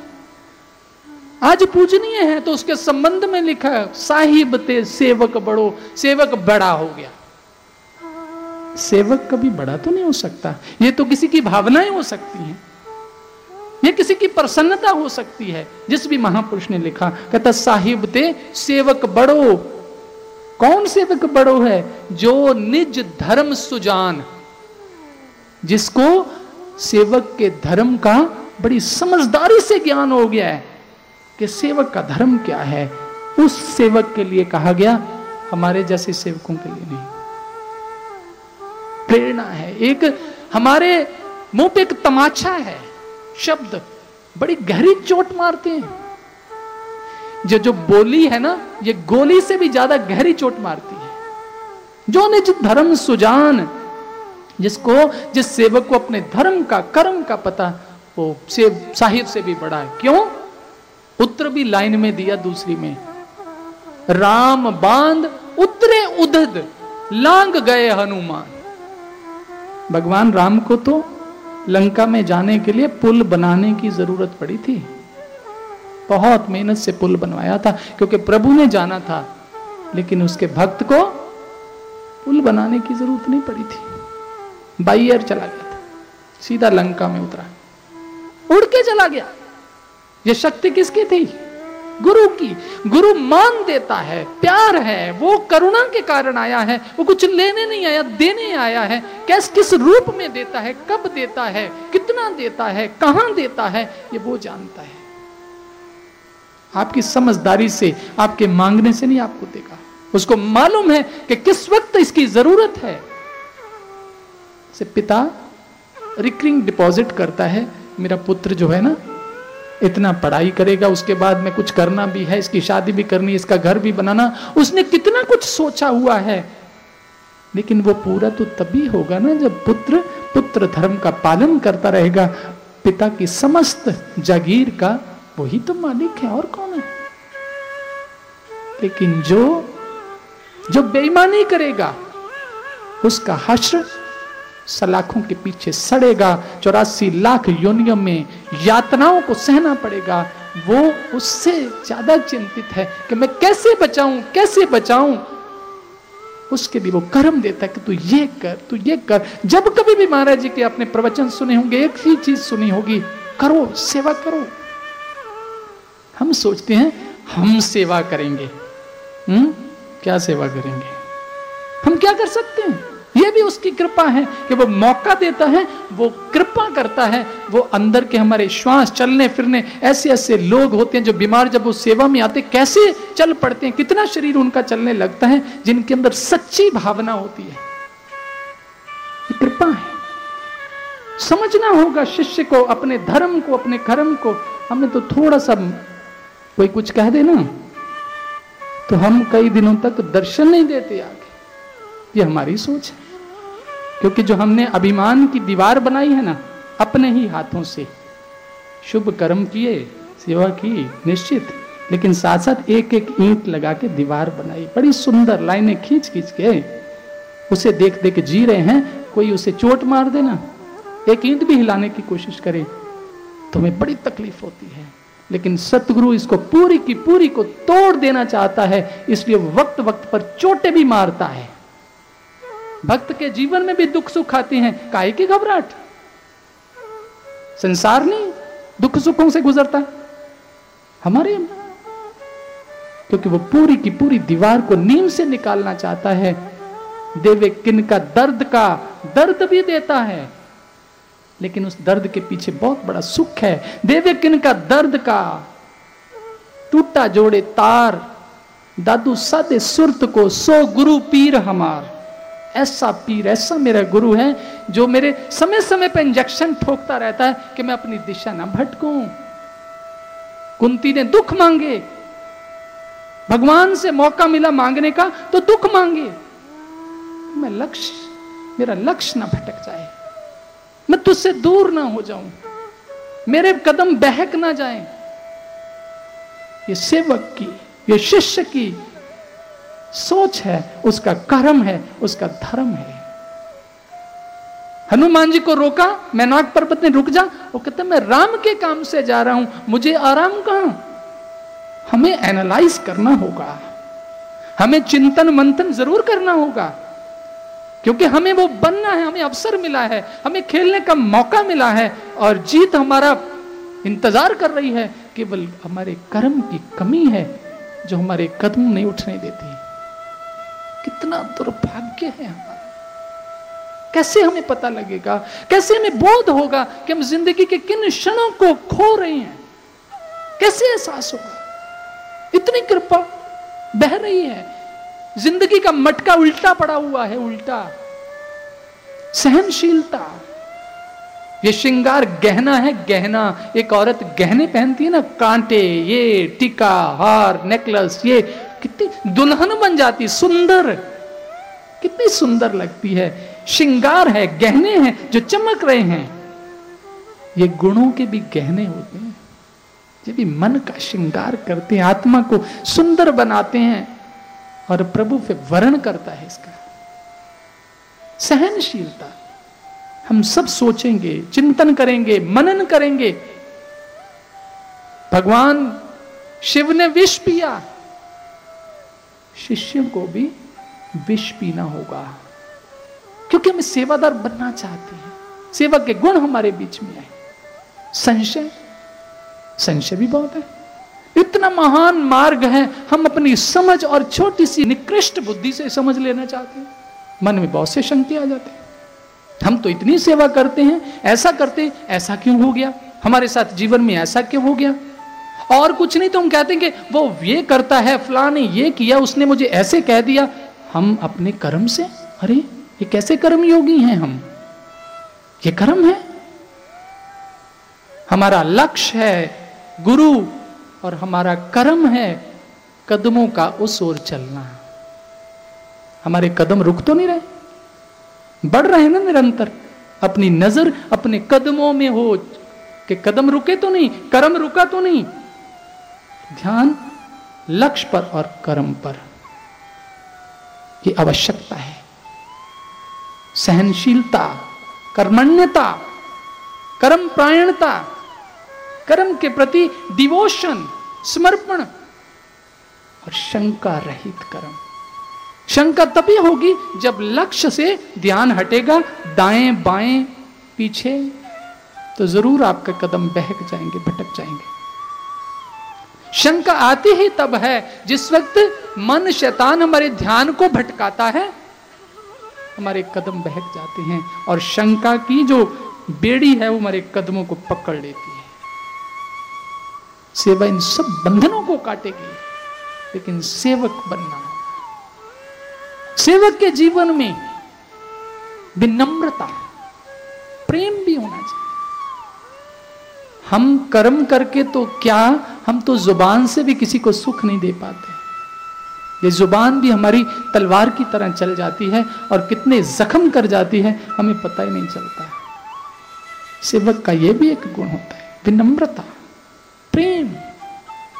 आज पूजनीय है तो उसके संबंध में लिखा साहिब ते सेवक बड़ो, सेवक बड़ा हो गया। सेवक कभी बड़ा तो नहीं हो सकता। ये तो किसी की भावनाएँ हो सकती हैं। ये किसी की प्रसन्नता हो सकती है, जिस भी महापुरुष ने लिखा, कहता, साहिब ते सेवक बड़ो। कौन सेवक बड़ो है? जो निज धर्म सुजान, जिसको सेवक के धर्म का बड़ी समझदारी से ज्ञान हो गया है। कि सेवक का धर्म क्या है? उस सेवक के लिए कहा गया, हमारे जैसे सेवकों के लिए नहीं। प्रेरणा है। एक हमारे मुँह पे एक तमाचा है, शब्द। बड़ी गहरी चोट मारते हैं। जो जो बोली है ना, ये गोली से भी ज़्यादा गहरी चोट मारती है। जो निज धर्म सुजान, जिसको, जिस सेवक को अपने धर्म का, कर्म का पता, वो से साहिब से भी बड़ा है। क्यों? उत्तर भी लाइन में दिया दूसरी में। राम बाँध, उतरे उदद लांग गए हनुमान। भगवान राम को तो लंका में जाने के लिए पुल बनाने की ज़रूरत पड़ी थी। बहुत मेहनत से पुल बनवाया था, क्योंकि प्रभु ने जाना था। लेकिन उसके भक्त को पुल बनाने की ज़रूरत नहीं पड़ी थी। बाई एयर चला गया था, सीधा लंका में उतरा। उड़ के चला गया। ये शक्ति किसकी थी? गुरु की। गुरु मान देता है, प्यार है, वो करुणा के कारण आया है, वो कुछ लेने नहीं आया, देने आया है। कैस, किस रूप में देता है, कब देता है, कितना देता है, कहाँ देता है, ये वो जानता है। आपकी समझदारी से, आपके मांगने से नहीं आपको देगा उसको मालूम है कि किस वक्त इसकी ज़रूरत है। से पिता रिकरिंग डिपॉजिट करता है, मेरा पुत्र जो है ना इतना पढ़ाई करेगा, उसके बाद में कुछ करना भी है, इसकी शादी भी करनी इसका घर भी बनाना, उसने कितना कुछ सोचा हुआ है। लेकिन वो पूरा तो तभी होगा ना जब पुत्र पुत्र धर्म का पालन करता रहेगा। पिता की समस्त जागीर का वही तो मालिक है, और कौन है? लेकिन जो जो बेईमानी करेगा, उसका हश्र सलाखों के पीछे सड़ेगा, चौरासी लाख योनियों में यातनाओं को सहना पड़ेगा। वो उससे ज़्यादा चिंतित है कि मैं कैसे बचाऊं कैसे बचाऊं? उसके लिए वो कर्म देता है कि तू ये कर, तू ये कर। जब कभी भी महाराज जी के अपने प्रवचन सुने होंगे, एक ही चीज़ सुनी होगी, करो, सेवा करो। हम सोचते हैं, हम सेवा करेंगे। हम्म? क्या सेवा करेंगे? हम क्या कर सकते हैं? ये भी उसकी कृपा है कि वो मौका देता है, वो कृपा करता है, वो अंदर के हमारे श्वास चलने फिरने ऐसे ऐसे लोग होते हैं जो बीमार जब वो सेवा में आते, कैसे चल पड़ते हैं, कितना शरीर उनका चलने लगता है, जिनके अंदर सच्ची भावना होती है। कृपा है। समझना होगा शिष्य को, अपने धर्म को, अपने कर्म को। हमें तो थोड़ा सा कोई कुछ कह दे ना तो हम कई दिनों तक दर्शन नहीं देते आगे। ये हमारी सोच है। क्योंकि जो हमने अभिमान की दीवार बनाई है ना, अपने ही हाथों से। शुभ कर्म किए, सेवा की, निश्चित। लेकिन साथ साथ एक एक ईंट लगा के दीवार बनाई। बड़ी सुंदर लाइनें खींच खींच के उसे देख देख जी रहे हैं। कोई उसे चोट मार देना, एक ईंट भी हिलाने की कोशिश करे तो हमें बड़ी तकलीफ़ होती है। लेकिन सतगुरु इसको पूरी की पूरी को तोड़ देना चाहता है, इसलिए वक्त वक्त पर चोटें भी मारता है। भक्त के जीवन में भी दुख सुख आते हैं। काय की घबराहट? संसार नहीं, दुख सुखों से गुजरता। हमारे क्योंकि वो पूरी की पूरी दीवार को नीम से निकालना चाहता है, देवे किन का दर्द का दर्द भी देता है। लेकिन उस दर्द के पीछे बहुत बड़ा सुख है। देवे किन का दर्द का? टूटा जोड़े तार, दादू सादे सुरत को, सो गुरु पीर हमार। ऐसा पीर, ऐसा मेरा गुरु है जो मेरे समय समय पर इंजेक्शन ठोकता रहता है कि मैं अपनी दिशा ना भटकूं। कुंती ने दुख मांगे। भगवान से मौका मिला मांगने का तो दुख मांगे। मैं लक्ष्य, मेरा लक्ष्य ना भटक जाए। मैं तुझसे दूर ना हो जाऊँ। मेरे कदम बहक ना जाएँ। ये सेवक की, ये शिष्य की सोच है, उसका कर्म है, उसका धर्म है। हनुमान जी को रोका, मैं नाग पर्वत ने रुक जा, वो कहते, मैं राम के काम से जा रहा हूँ, मुझे आराम कहाँ? हमें एनालाइज करना होगा। हमें चिंतन मंथन ज़रूर करना होगा। क्योंकि हमें वो बनना है, हमें अवसर मिला है, हमें खेलने का मौका मिला है और जीत हमारा इंतज़ार कर रही है। केवल हमारे कर्म की कमी है, जो हमारे कदम नहीं उठने देती। कितना दुर्भाग्य है हमारा। कैसे हमें पता लगेगा? कैसे हमें बोध होगा कि हम ज़िंदगी के किन क्षणों को खो रहे हैं? कैसे एहसास होगा? इतनी कृपा बह रही है। ज़िंदगी का मटका उल्टा पड़ा हुआ है, उल्टा। सहनशीलता। ये श्रृंगार गहना है, गहना। एक औरत गहने पहनती है ना, कांटे, ये टीका, हार, नेकलेस, ये कितनी दुल्हन बन जाती, सुंदर। कितनी सुंदर लगती है। श्रृंगार है, गहने हैं, जो चमक रहे हैं। ये गुणों के भी गहने होते हैं। ये भी मन का श्रृंगार करते हैं, आत्मा को सुंदर बनाते हैं और प्रभु फिर वर्ण करता है इसका। सहनशीलता। हम सब सोचेंगे, चिंतन करेंगे, मनन करेंगे। भगवान शिव ने विष पिया। शिष्य को भी विष पीना होगा। क्योंकि हम सेवादार बनना चाहते हैं। सेवा के गुण हमारे बीच में आए संशय? संशय भी बहुत है। इतना महान मार्ग है, हम अपनी समझ और छोटी सी निकृष्ट बुद्धि से समझ लेना चाहते हैं। मन में बहुत से शंके आ जाते हैं। हम तो इतनी सेवा करते हैं, ऐसा करते, ऐसा क्यों हो गया? हमारे साथ जीवन में ऐसा क्यों हो गया? और कुछ नहीं तो हम कहते हैं कि वो ये करता है फला ने ये किया, उसने मुझे ऐसे कह दिया। हम अपने कर्म से, अरे, ये कैसे कर्म योगी हैं हम? ये कर्म है। हमारा लक्ष्य है गुरु, और हमारा कर्म है कदमों का उस ओर चलना। हमारे कदम रुक तो नहीं रहे, बढ़ रहे ना निरंतर। अपनी नज़र अपने कदमों में हो, कि कदम रुके तो नहीं, कर्म रुका तो नहीं ध्यान लक्ष्य पर और कर्म पर। की आवश्यकता है। सहनशीलता, कर्मण्यता, कर्म प्रायणता, कर्म के प्रति डिवोशन समर्पण और शंका रहित कर्म। शंका तभी होगी जब लक्ष्य से ध्यान हटेगा, दाएँ बाएँ पीछे। तो ज़रूर आपके कदम बहक जाएँगे, भटक जाएँगे। शंका आती ही तब है, जिस वक्त मन शैतान हमारे ध्यान को भटकाता है, हमारे कदम बहक जाते हैं और शंका की जो बेड़ी है, वो हमारे कदमों को पकड़ लेती है। सेवा इन सब बंधनों को काटेगी, लेकिन सेवक बनना सेवक के जीवन में विनम्रता, प्रेम भी होना चाहिए। हम कर्म करके तो क्या हम तो ज़ुबान से भी किसी को सुख नहीं दे पाते। ये ज़ुबान भी हमारी तलवार की तरह चल जाती है और कितने जख्म कर जाती है, हमें पता ही नहीं चलता। है सेवक का यह भी एक गुण होता है, विनम्रता, प्रेम,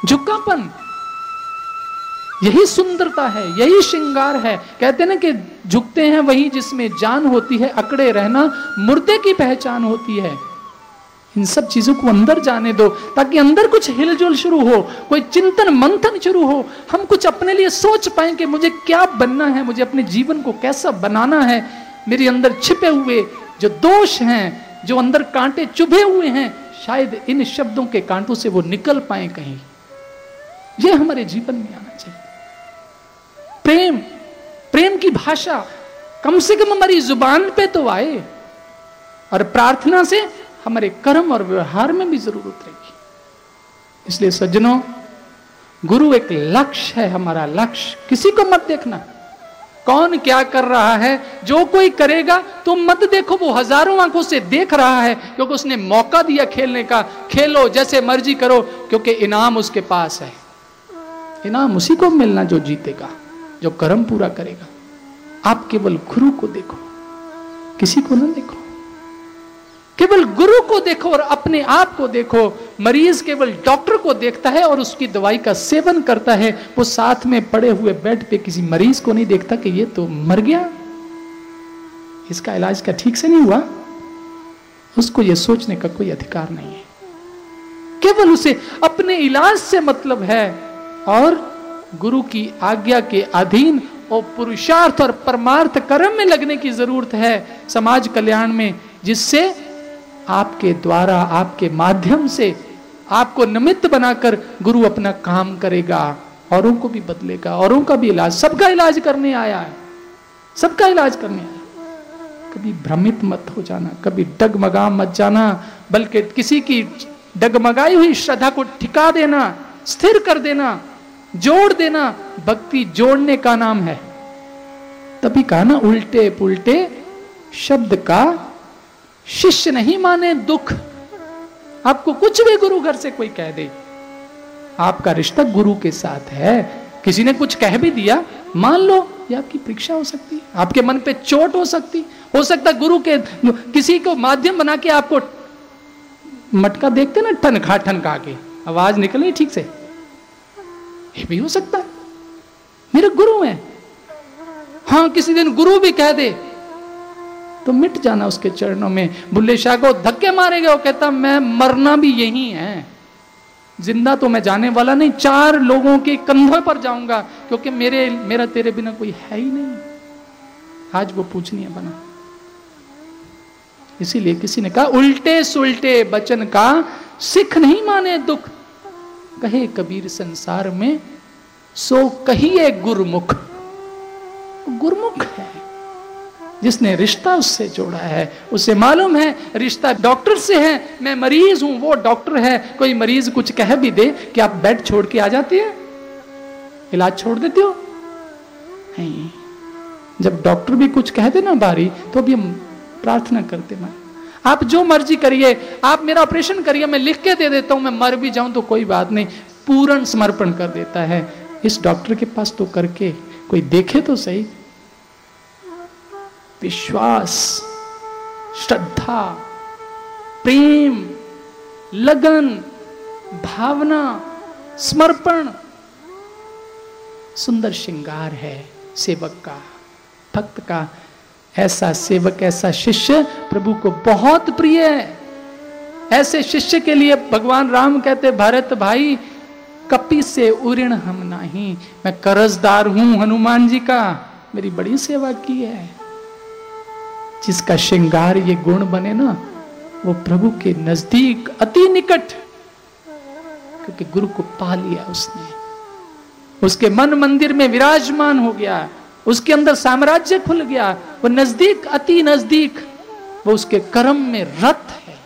झुकापन। यही सुंदरता है, यही श्रृंगार है। कहते ना कि झुकते हैं वही जिसमें जान होती है, अकड़े रहना मुर्दे की पहचान होती है। इन सब चीज़ों को अंदर जाने दो, ताकि अंदर कुछ हिलजुल शुरू हो, कोई चिंतन मंथन शुरू हो। हम कुछ अपने लिए सोच पाए कि मुझे क्या बनना है, मुझे अपने जीवन को कैसा बनाना है। मेरे अंदर छिपे हुए जो दोष हैं, जो अंदर कांटे चुभे हुए हैं, शायद इन शब्दों के कांटों से वो निकल पाए कहीं। ये हमारे जीवन में आना चाहिए। प्रेम प्रेम की भाषा कम से कम हमारी ज़ुबान पे तो आए, और प्रार्थना से हमारे कर्म और व्यवहार में भी ज़रूर उतरेगी इसलिए सज्जनों, गुरु एक लक्ष्य है, हमारा लक्ष्य। किसी को मत देखना। कौन क्या कर रहा है? जो कोई करेगा तो मत देखो, वो हज़ारों आँखों से देख रहा है, क्योंकि उसने मौका दिया खेलने का। खेलो, जैसे मर्ज़ी करो, क्योंकि इनाम उसके पास है। इनाम उसी को मिलना जो जीतेगा, जो कर्म पूरा करेगा। आप केवल गुरु को देखो, किसी को ना देखो। केवल गुरु को देखो और अपने आप को देखो। मरीज़ केवल डॉक्टर को देखता है और उसकी दवाई का सेवन करता है। वो साथ में पड़े हुए बेड पे किसी मरीज़ को नहीं देखता कि ये तो मर गया। इसका इलाज का ठीक से नहीं हुआ? उसको ये सोचने का कोई अधिकार नहीं है। केवल उसे अपने इलाज से मतलब है और गुरु की आज्ञा के अधीन और पुरुषार्थ और परमार्थ कर्म में लगने की ज़रूरत है। समाज कल्याण में, जिससे आपके द्वारा, आपके माध्यम से आपको निमित्त बनाकर गुरु अपना काम करेगा, औरों को भी बदलेगा, औरों का भी इलाज, सबका इलाज करने आया है। सबका इलाज करने आया कभी भ्रमित मत हो जाना, कभी डगमगा मत जाना, बल्कि किसी की डगमगाई हुई श्रद्धा को ठिका देना, स्थिर कर देना, जोड़ देना, भक्ति जोड़ने का नाम है। तभी कहा ना उल्टे पुल्टे शब्द का शिष्य नहीं माने, दुख। आपको कुछ भी गुरु घर से कोई कह दे। आपका रिश्ता गुरु के साथ है। किसी ने कुछ कह भी दिया, मान लो, ये आपकी परीक्षा हो सकती है आपके मन पे चोट हो सकती। हो सकता गुरु के किसी को माध्यम बना के आपको मटका देखते ना ठनखा ठनका के। आवाज़ निकले ठीक से। ये भी हो सकता है। मेरे गुरु हैं। हाँ किसी दिन गुरु भी कह दे तो मिट जाना उसके चरणों में। बुल्ले शाह को धक्के मारेगा वो कहता, मैं मरना भी यही है। ज़िंदा तो मैं जाने वाला नहीं, चार लोगों के कंधों पर जाऊँगा, क्योंकि मेरे, मेरा तेरे बिना कोई है ही नहीं। आज वो पूछनीय बना। इसीलिए किसी ने कहा, उल्टे सुलटे बचन का सिख नहीं माने दुख। कहे कबीर संसार में सो कहिए गुरमुख। गुरमुख? है जिसने रिश्ता उससे जोड़ा है, उसे मालूम है, रिश्ता डॉक्टर से है, मैं मरीज़ हूँ, वो डॉक्टर है, कोई मरीज़ कुछ कह भी दे कि आप बेड छोड़ के आ जाती है? इलाज छोड़ देते हो? नहीं। जब डॉक्टर भी कुछ कह दे ना बारी तो भी हम प्रार्थना करते मैं आप जो मर्ज़ी करिए, आप मेरा ऑपरेशन करिए, मैं लिख के दे देता हूँ, मैं मर भी जाऊँ तो कोई बात नहीं। पूर्ण समर्पण कर देता है। इस डॉक्टर के पास तो करके कोई देखे तो सही। विश्वास, श्रद्धा, प्रेम, लगन, भावना, समर्पण। सुंदर श्रृंगार है सेवक का, भक्त का। ऐसा सेवक, ऐसा शिष्य प्रभु को बहुत प्रिय है। ऐसे शिष्य के लिए भगवान राम कहते, भरत भाई, कपि से उऋण हम नहीं। मैं कर्जदार हूँ हनुमान जी का। मेरी बड़ी सेवा की है। जिसका श्रृंगार ये गुण बने ना, वो प्रभु के नज़दीक अति निकट क्योंकि गुरु को पा लिया उसने। उसके मन मंदिर में विराजमान हो गया, उसके अंदर साम्राज्य खुल गया, वो नज़दीक, अति नज़दीक, वो उसके कर्म में रत है।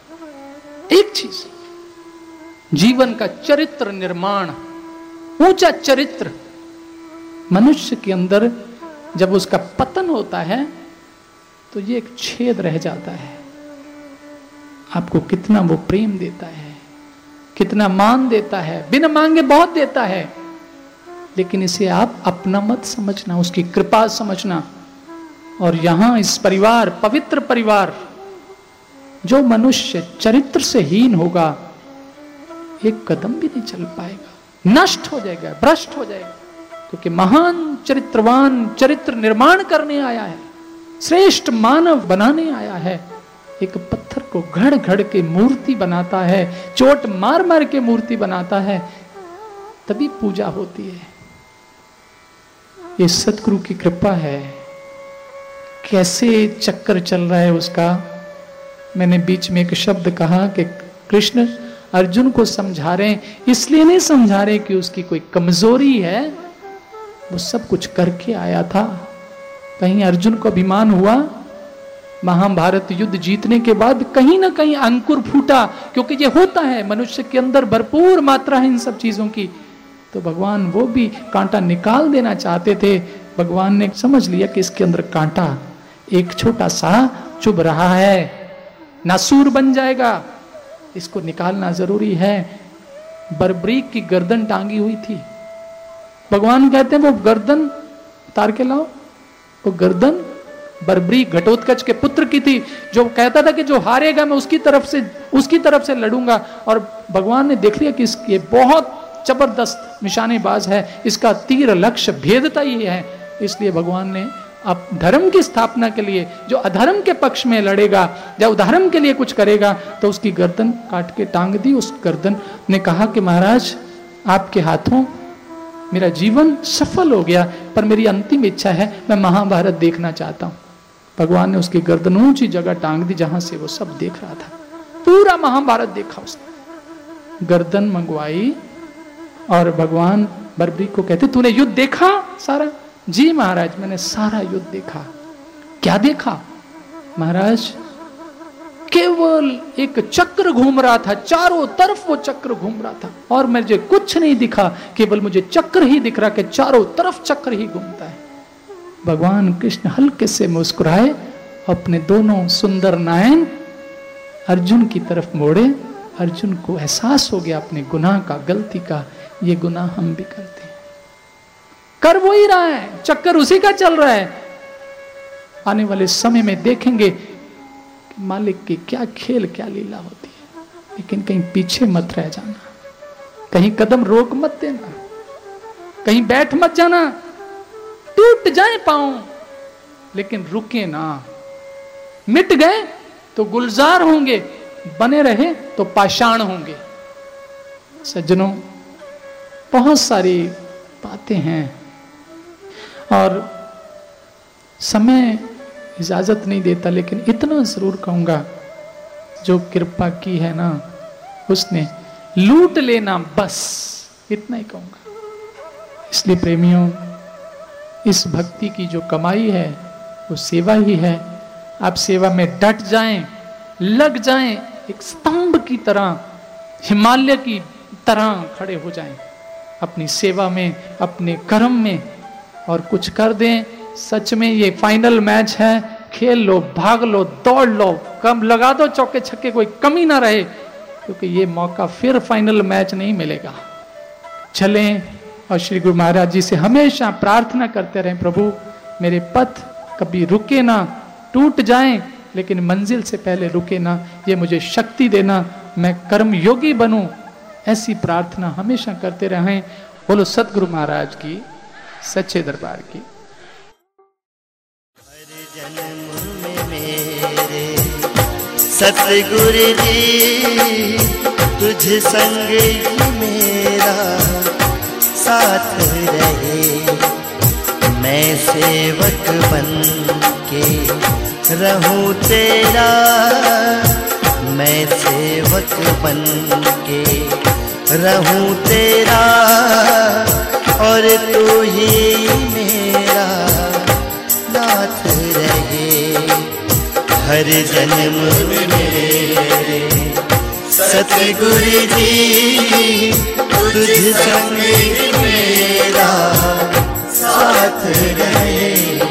एक चीज़, जीवन का चरित्र निर्माण, ऊँचा चरित्र, मनुष्य के अंदर जब उसका पतन होता है तो ये एक छेद रह जाता है। आपको कितना वो प्रेम देता है, कितना मान देता है, बिना मांगे बहुत देता है। लेकिन इसे आप अपना मत समझना, उसकी कृपा समझना। और यहाँ इस परिवार, पवित्र परिवार, जो मनुष्य चरित्र से हीन होगा, एक कदम भी नहीं चल पाएगा। नष्ट हो जाएगा, भ्रष्ट हो जाएगा, क्योंकि महान चरित्रवान चरित्र निर्माण करने आया है। श्रेष्ठ मानव बनाने आया है। एक पत्थर को घड़ घड़ के मूर्ति बनाता है, चोट मार मार के मूर्ति बनाता है, तभी पूजा होती है। ये सतगुरु की कृपा है। कैसे चक्कर चल रहा है उसका? मैंने बीच में एक शब्द कहा कि कृष्ण अर्जुन को समझा रहे हैं इसलिए नहीं समझा रहे कि उसकी कोई कमज़ोरी है। वो सब कुछ करके आया था। कहीं अर्जुन को अभिमान हुआ, महाभारत युद्ध जीतने के बाद कहीं ना कहीं अंकुर फूटा, क्योंकि ये होता है, मनुष्य के अंदर भरपूर मात्रा है इन सब चीज़ों की। तो भगवान वो भी कांटा निकाल देना चाहते थे। भगवान ने समझ लिया कि इसके अंदर कांटा एक छोटा सा चुभ रहा है। नासूर बन जाएगा। इसको निकालना ज़रूरी है। बरबरीक की गर्दन टांगी हुई थी। भगवान कहते हैं, वो गर्दन तार के लाओ। वो गर्दन बरबरी घटोत्कच के पुत्र की थी, जो कहता था कि जो हारेगा मैं उसकी तरफ़ से, उसकी तरफ़ से लड़ूँगा। और भगवान ने देख लिया कि इसके बहुत ज़बरदस्त निशानेबाज है। इसका तीर लक्ष्य भेदता ही है। इसलिए भगवान ने अब धर्म की स्थापना के लिए, जो अधर्म के पक्ष में लड़ेगा, या उधर्म के लिए कुछ करेगा तो उसकी गर्दन काट के टांग दी। उस गर्दन ने कहा कि महाराज, आपके हाथों मेरा जीवन सफल हो गया, पर मेरी अंतिम इच्छा है, मैं महाभारत देखना चाहता हूँ। भगवान ने उसकी गर्दन ऊँची जगह टांग दी, जहाँ से वो सब देख रहा था। पूरा महाभारत देखा उसने। गर्दन मंगवाई और भगवान बरबरी को कहते, तूने युद्ध देखा सारा? जी महाराज, मैंने सारा युद्ध देखा। क्या देखा? महाराज केवल एक चक्र घूम रहा था, चारों तरफ़ वो चक्र घूम रहा था। और मुझे कुछ नहीं दिखा, केवल मुझे चक्र ही दिख रहा कि चारों तरफ़ चक्र ही घूमता है। भगवान कृष्ण हल्के से मुस्कुराए, अपने दोनों सुंदर नायन अर्जुन की तरफ़ मोड़े। अर्जुन को एहसास हो गया अपने गुनाह का, गलती का, ये गुनाह हम भी करते हैं। कर वो ही रहा है, चक्कर उसी का चल रहा है। आने वाले समय में देखेंगे मालिक की क्या खेल, क्या लीला होती है? लेकिन कहीं पीछे मत रह जाना। कहीं कदम रोक मत देना। कहीं बैठ मत जाना। टूट जाए पाओ लेकिन रुके ना। मिट गए तो गुलजार होंगे। बने रहे तो पाषाण होंगे। सज्जनों, बहुत सारी बातें हैं। और समय इजाज़त नहीं देता, लेकिन इतना ज़रूर कहूँगा, जो कृपा की है ना, उसने लूट लेना बस, इतना ही कहूँगा। इसलिए प्रेमियों, इस भक्ति की जो कमाई है, वो सेवा ही है। आप सेवा में डट जाएँ, लग जाएँ, एक स्तंभ की तरह, हिमालय की तरह खड़े हो जाएँ। अपनी सेवा में, अपने कर्म में, और कुछ कर दें सच में ये फाइनल मैच है। खेल लो, भाग लो, दौड़ लो। कम लगा दो चौके छक्के, कोई कमी ना रहे, क्योंकि ये मौका फिर फाइनल मैच नहीं मिलेगा। चलें और श्री गुरु महाराज जी से हमेशा प्रार्थना करते रहें, प्रभु, मेरे पथ कभी रुके ना, टूट जाएँ, लेकिन मंजिल से पहले रुके ना, ये मुझे शक्ति देना, मैं कर्म योगी बनूं। ऐसी प्रार्थना हमेशा करते रहें। बोलो, सतगुरु महाराज की, सच्चे दरबार की। सतगुरु जी, तुझ संग मेरा साथ रहे। मैं सेवक बन के रहूँ तेरा। मैं सेवक बन के रहूँ तेरा। और तू ही मेरा हर जन्म सतगुरु जी तुझ संग मेरा साथ रहे।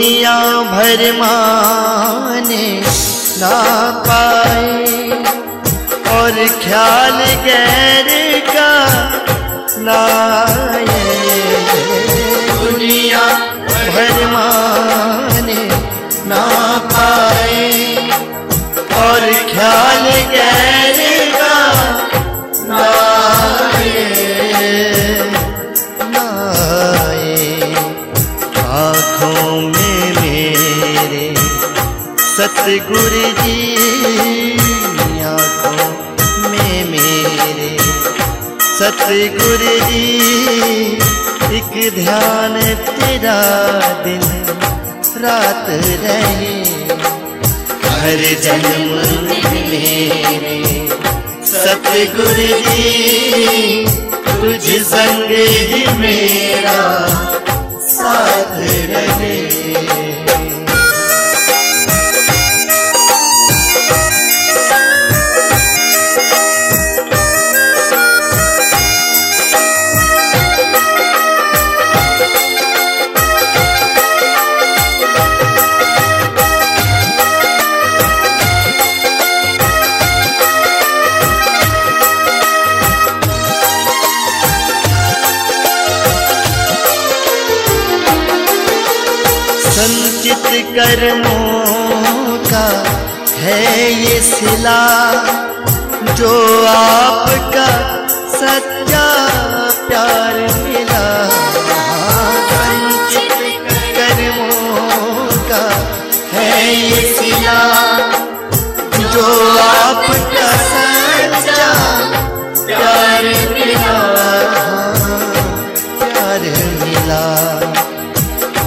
दुनिया भर माने ना पाए। और ख्याल गैर का लाए सतगुरु जी आँखों में मेरे। सतगुरु जी एक ध्यान तेरा दिन रात रहे। हर जन्म मेरे। सतगुरु जी तुझ संग ही मेरा साथ रहे। कर्मों का है ये सिला जो आपका सच्चा प्यार मिला। संचित कर्मों का है ये सिला जो आपका सच्चा प्यार मिला। प्यार मिला।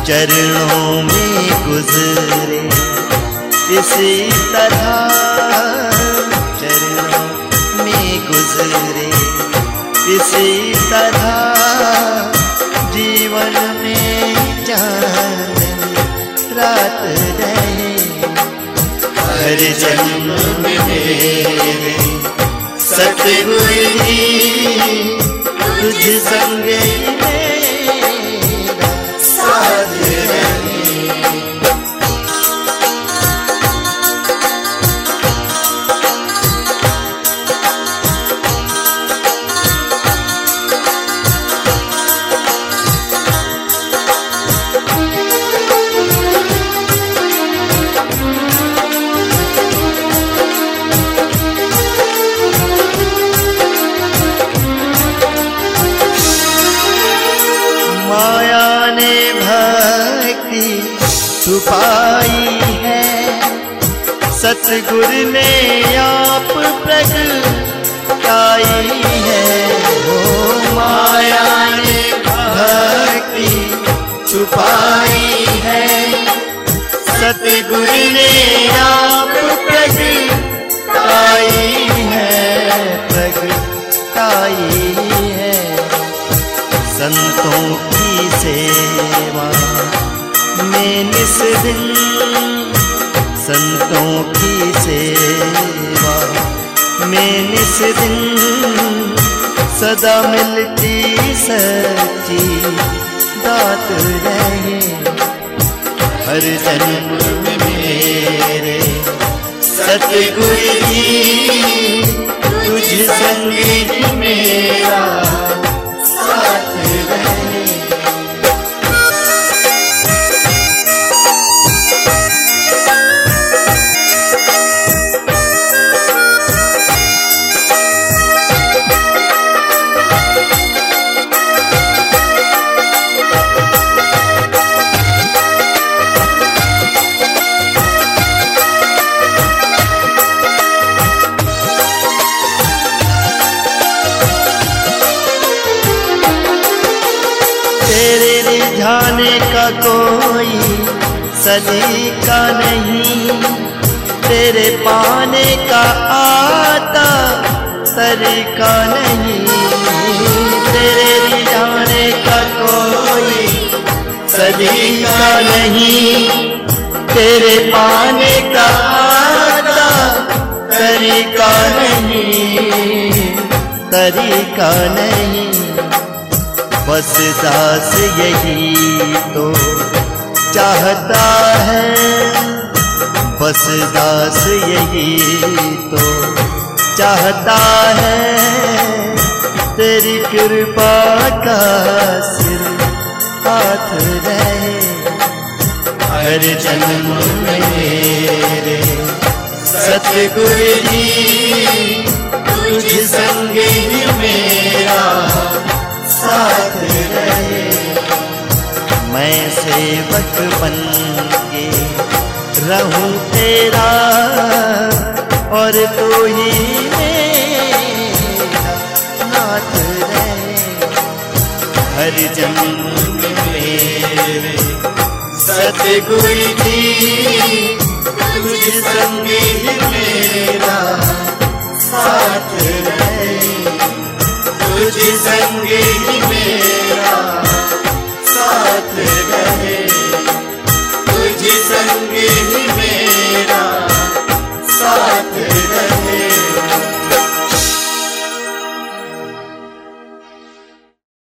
चरणों गुजरे। इसी तरह चरणों में गुजरे। इसी तरह जीवन में चाँद रात रहे। हर जन्म में मेरे, सतगुरु तुझ संग सतगुरु ने आप प्रगटाई है। ओ माया ने भक्ति छुपाई है। सतगुरु ने आप प्रगटाई है। प्रगटाई है। संतों की सेवा में निस संतों की सेवा। में दिन सदा मिलती सच्ची दात रहे। हर जन्म मेरे सतगुरु जी, तुझ संग मेरा साथ रहे। का कोई सलीका नहीं। तेरे पाने का आता तरीका नहीं। तेरे रिझाने का कोई सलीका नहीं। तेरे पाने का आता तरीका नहीं। तरीका नहीं। बस दास यही तो चाहता है। बस दास यही तो चाहता है। तेरी कृपा का सिर हाथ रहे। हर जन्म मेरे सतगुरु जी, तुझ संग ही मेरा साथ रहे। मैं सेवक बन के रहूँ तेरा और तू तो ही नाथ रहे। हर जन्म मेरे सतगुरु जी तुझ संग मेरा साथ रहे। तुझ संगे ही मेरा साथ रहे। तुझ संगे ही मेरा